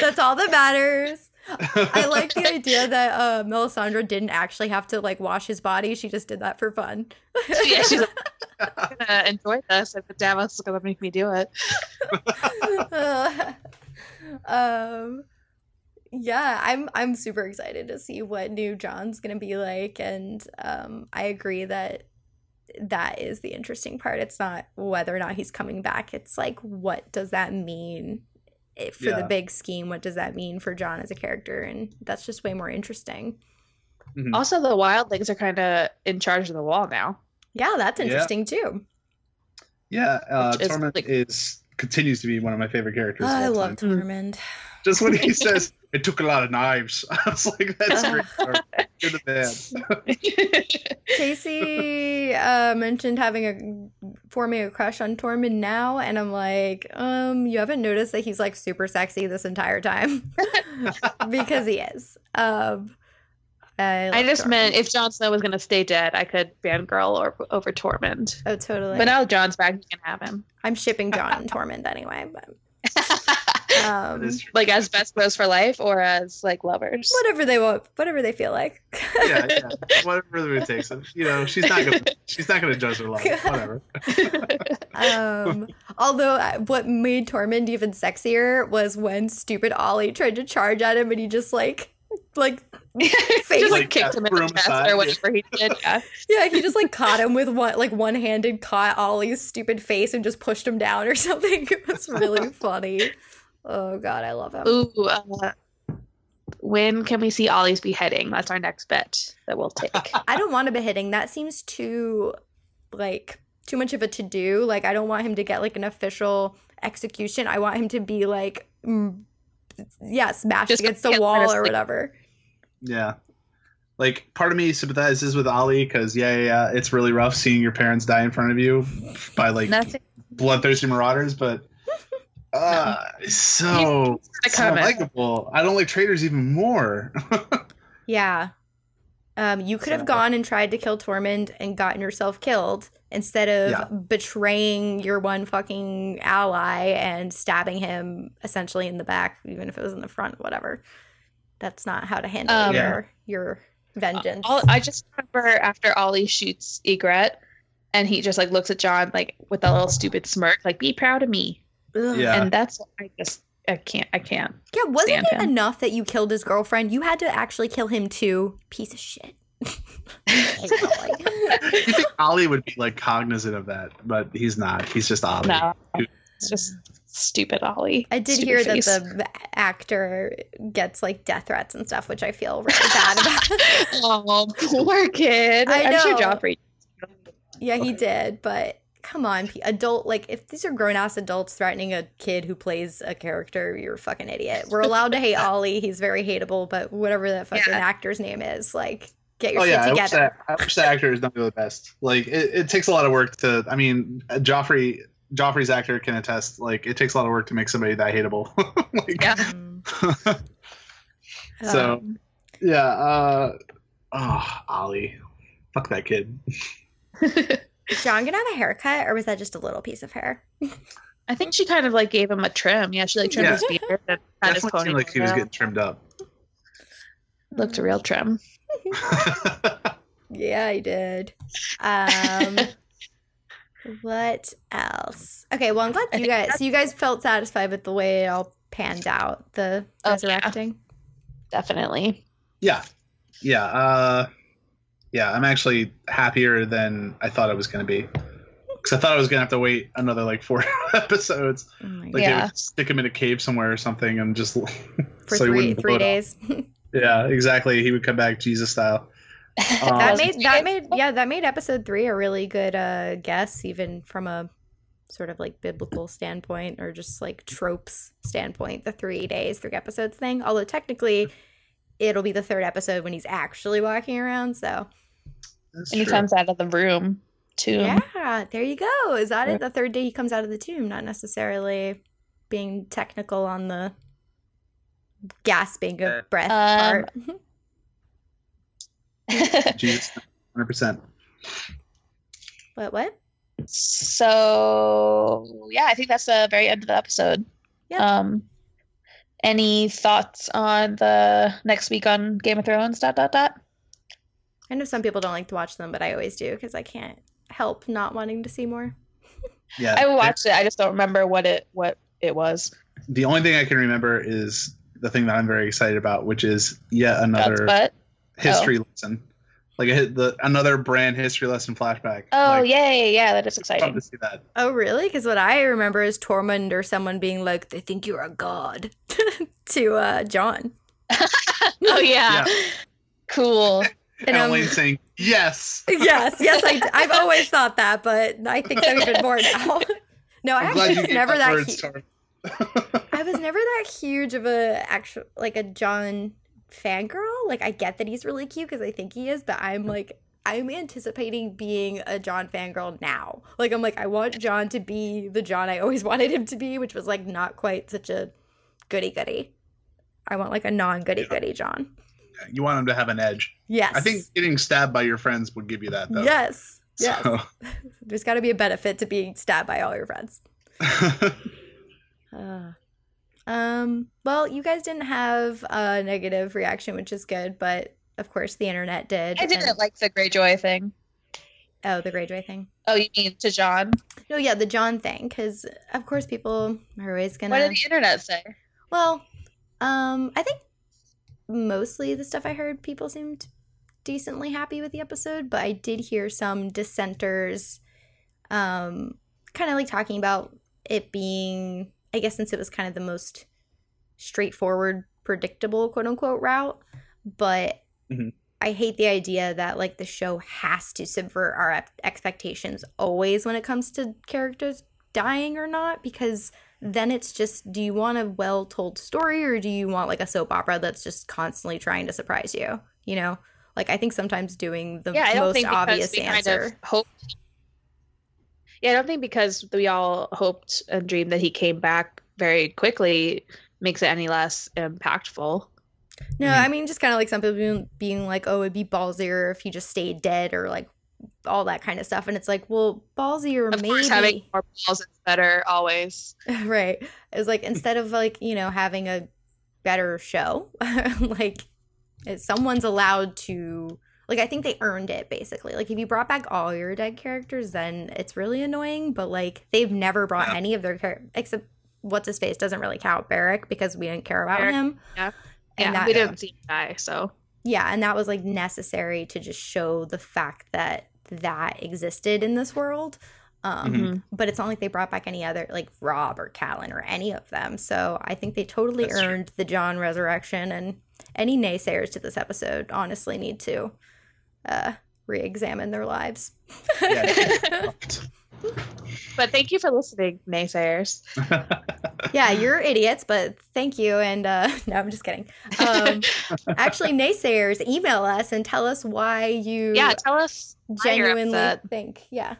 That's all that matters. I like the idea that uh, Melisandre didn't actually have to like wash his body. She just did that for fun. yeah, she's like, I'm gonna enjoy this, and the Davos is gonna make me do it. um, yeah, I'm I'm super excited to see what new Jon's gonna be like, and um, I agree that that is the interesting part. It's not whether or not he's coming back. It's like what does that mean eh, for the big scheme? What does that mean for Jon as a character? And that's just way more interesting. Also, the wildlings are kind of in charge of the wall now. Yeah, that's Yeah. interesting too. Yeah, uh, Which is, Tormund like- is continues to be one of my favorite characters. of I love time. Tormund. Just when he says it took a lot of knives, I was like, "That's great." You're the man. Casey uh, mentioned having a forming a crush on Tormund now, and I'm like, um, you haven't noticed that he's like super sexy this entire time because he is. Um, I, I just Tormund. meant if Jon Snow was gonna stay dead, I could fangirl or, over Tormund. oh totally. But now Jon's back, you can have him. I'm shipping Jon and Tormund anyway. But Um, That is true. Like as best bros for life or as like lovers. whatever they want, whatever they feel like. yeah, yeah. Whatever it takes. You know, she's not gonna she's not gonna judge her love. Whatever. um, although uh, what made Tormund even sexier was when stupid Ollie tried to charge at him and he just like like Just like Like, kicked him in the broom chest aside, or whatever he did. Yeah. yeah he just like caught him with one like one handed caught Ollie's stupid face and just pushed him down or something. It was really funny. Oh god, I love him. Ooh, uh, when can we see Ollie's beheading? That's our next bet that we'll take. I don't want a beheading. That seems too like too much of a to do. Like I don't want him to get like an official execution. I want him to be like mm, yeah, smashed Just against the wall or whatever. Yeah. Like part of me sympathizes with Ollie because yeah, yeah, yeah, it's really rough seeing your parents die in front of you by like Nothing. bloodthirsty marauders, but uh, so, I so likable. I don't like traitors even more. Yeah. Um, you could have gone and tried to kill Tormund and gotten yourself killed instead of Yeah. betraying your one fucking ally and stabbing him essentially in the back, even if it was in the front, whatever. That's not how to handle Um, your your vengeance. All, I just remember after Ollie shoots Ygritte, and he just like looks at Jon like with that little stupid smirk, like "Be proud of me." Ugh. Yeah. And that's I just I can't I can't. Yeah, wasn't stand it him. enough that you killed his girlfriend? You had to actually kill him too. Piece of shit. I hate Ollie. you think Ollie would be like cognizant of that, but he's not. He's just Ollie. No, it's just stupid Ollie. I did Stupid hear face. that the actor gets like death threats and stuff, which I feel really bad about. oh poor kid. I I'm sure know. Joffrey. yeah, he did, but come on, adult like if these are grown ass adults threatening a kid who plays a character, you're a fucking idiot. We're allowed to hate Ollie; he's very hateable, but whatever that fucking Yeah. actor's name is, like, get your Oh shit yeah, I wish, together. that, I wish the actor is not the best. Like it, it takes a lot of work to. I mean, Joffrey, Joffrey's actor can attest. Like it takes a lot of work to make somebody that hateable. like, Yeah. So- Um, yeah. Uh, oh, Ollie, fuck that kid. Is Jon gonna have a haircut, or was that just a little piece of hair? I think she kind of like gave him a trim. Yeah, she like trimmed Yeah. his beard and had his Definitely seemed ponytail. like he was getting trimmed up. Looked a real trim. Yeah, I did. Um, what else? Okay, well, I'm glad you guys. So you guys felt satisfied with the way it all panned out, the Oh, yeah. resurrecting. Definitely. yeah, yeah, uh, yeah. I'm actually happier than I thought I was going to be. Because I thought I was going to have to wait another like four episodes. Oh Like God. they Yeah. would stick him in a cave somewhere or something, and just For so he three three blow it up. days. Yeah, exactly. He would come back Jesus style. Um, that made that made yeah that made episode three a really good uh guess, even from a sort of like biblical standpoint or just like tropes standpoint. The three days, three episodes thing. Although technically, it'll be the third episode when he's actually walking around. So That's And he comes out of the room too. Yeah, there you go. Is that it? The third day he comes out of the tomb, not necessarily being technical on the gasping Uh, of breath Um, part. Jesus, 100. percent what? What? so yeah, I think that's the very end of the episode. Yeah. Um, any thoughts on the next week on Game of Thrones? Dot dot dot. I know some people don't like to watch them, but I always do because I can't help not wanting to see more. Yeah, I watched it. I just don't remember what it what it was. the only thing I can remember is the thing that I'm very excited about, which is yet another butt. history lesson, like a, the another Bran history lesson flashback. Oh like, yay! Yeah, that is exciting. to see that. Oh, really? Because what I remember is Tormund or someone being like, "They think you're a god," to uh, Jon. oh yeah. Yeah. Cool. And, And um, saying yes. yes, yes, I, have always thought that, but I think so even more now. No, I I'm actually was never that that. hu- I was never that huge of a actual like a Jon fangirl. Like I get that he's really cute because I think he is, but I'm like I'm anticipating being a Jon fangirl now. Like I'm like I want Jon to be the Jon I always wanted him to be, which was like not quite such a goody goody. I want like a non goody goody Jon. You want him to have an edge. Yes. I think getting stabbed by your friends would give you that, though. Yes. Yes. So- There's got to be a benefit to being stabbed by all your friends. Uh, Um, well, you guys didn't have a negative reaction, which is good, but of course the internet did. I didn't and- like the Greyjoy thing. Oh, the Greyjoy thing. Oh, you mean to Jon? No, yeah, the Jon thing, because of course people are always gonna. What did the internet say? Well, um, I think mostly the stuff I heard, people seemed decently happy with the episode, but I did hear some dissenters, um, kind of like talking about it being, I guess, since it was kind of the most straightforward, predictable, quote unquote, route, but. Mhm. I hate the idea that like the show has to subvert our expectations always when it comes to characters dying or not because then it's just do you want a well told story or do you want like a soap opera that's just constantly trying to surprise you you know like i think sometimes doing the yeah, I don't most think obvious we answer kind of hoped. Yeah, I don't think because we all hoped and dreamed that he came back very quickly makes it any less impactful. no Mhm. i mean just kind of like some people being, being like oh it'd be ballsier if he just stayed dead or like all that kind of stuff and it's like well ballsier Of maybe course, having more balls is better always. right it's like instead of like you know having a better show like someone's allowed to like i think they earned it basically like if you brought back all your dead characters then it's really annoying but like they've never brought Yeah. any of their characters except what's his face doesn't really count Beric because we didn't care about Beric, him yeah. and yeah, that we didn't see him die, so yeah and that was like necessary to just show the fact that that existed in this world um Mhm. but it's not like they brought back any other like Robb or Catelyn or any of them so i think they totally That's true. earned the Jon resurrection and any naysayers to this episode honestly need to uh re-examine their lives Yeah. But thank you for listening, naysayers. yeah you're idiots but thank you and uh no i'm just kidding um actually naysayers email us and tell us why you Yeah, tell us. Genuinely think yeah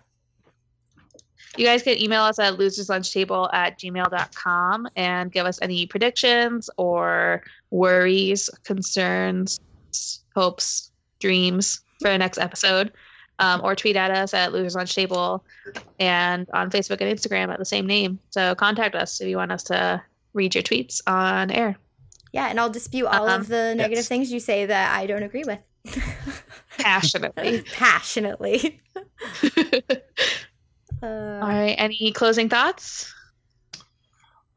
You guys can email us at loserslunchtable at gmail.com and give us any predictions or worries, concerns, hopes, dreams for the next episode. Um, or tweet at us at Losers Lunch Table and on Facebook and Instagram at the same name. So contact us if you want us to read your tweets on air. Yeah, and I'll dispute all Um, of the negative yes. things you say that I don't agree with. Passionately. Passionately. All Uh, right. Any closing thoughts?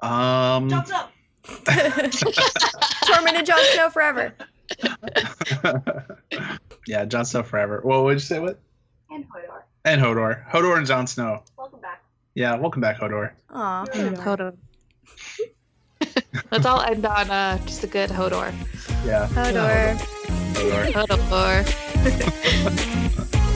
um, up. Tormund and Jon Snow forever. yeah, Jon Snow forever. Well, what would you say? What? And Hodor. And Hodor. Hodor and Jon Snow. Welcome back. Yeah, welcome back, Hodor. Aw. Hold on. Let's all end on uh, just a good Hodor. Yeah. Hodor. Hodor. Hodor.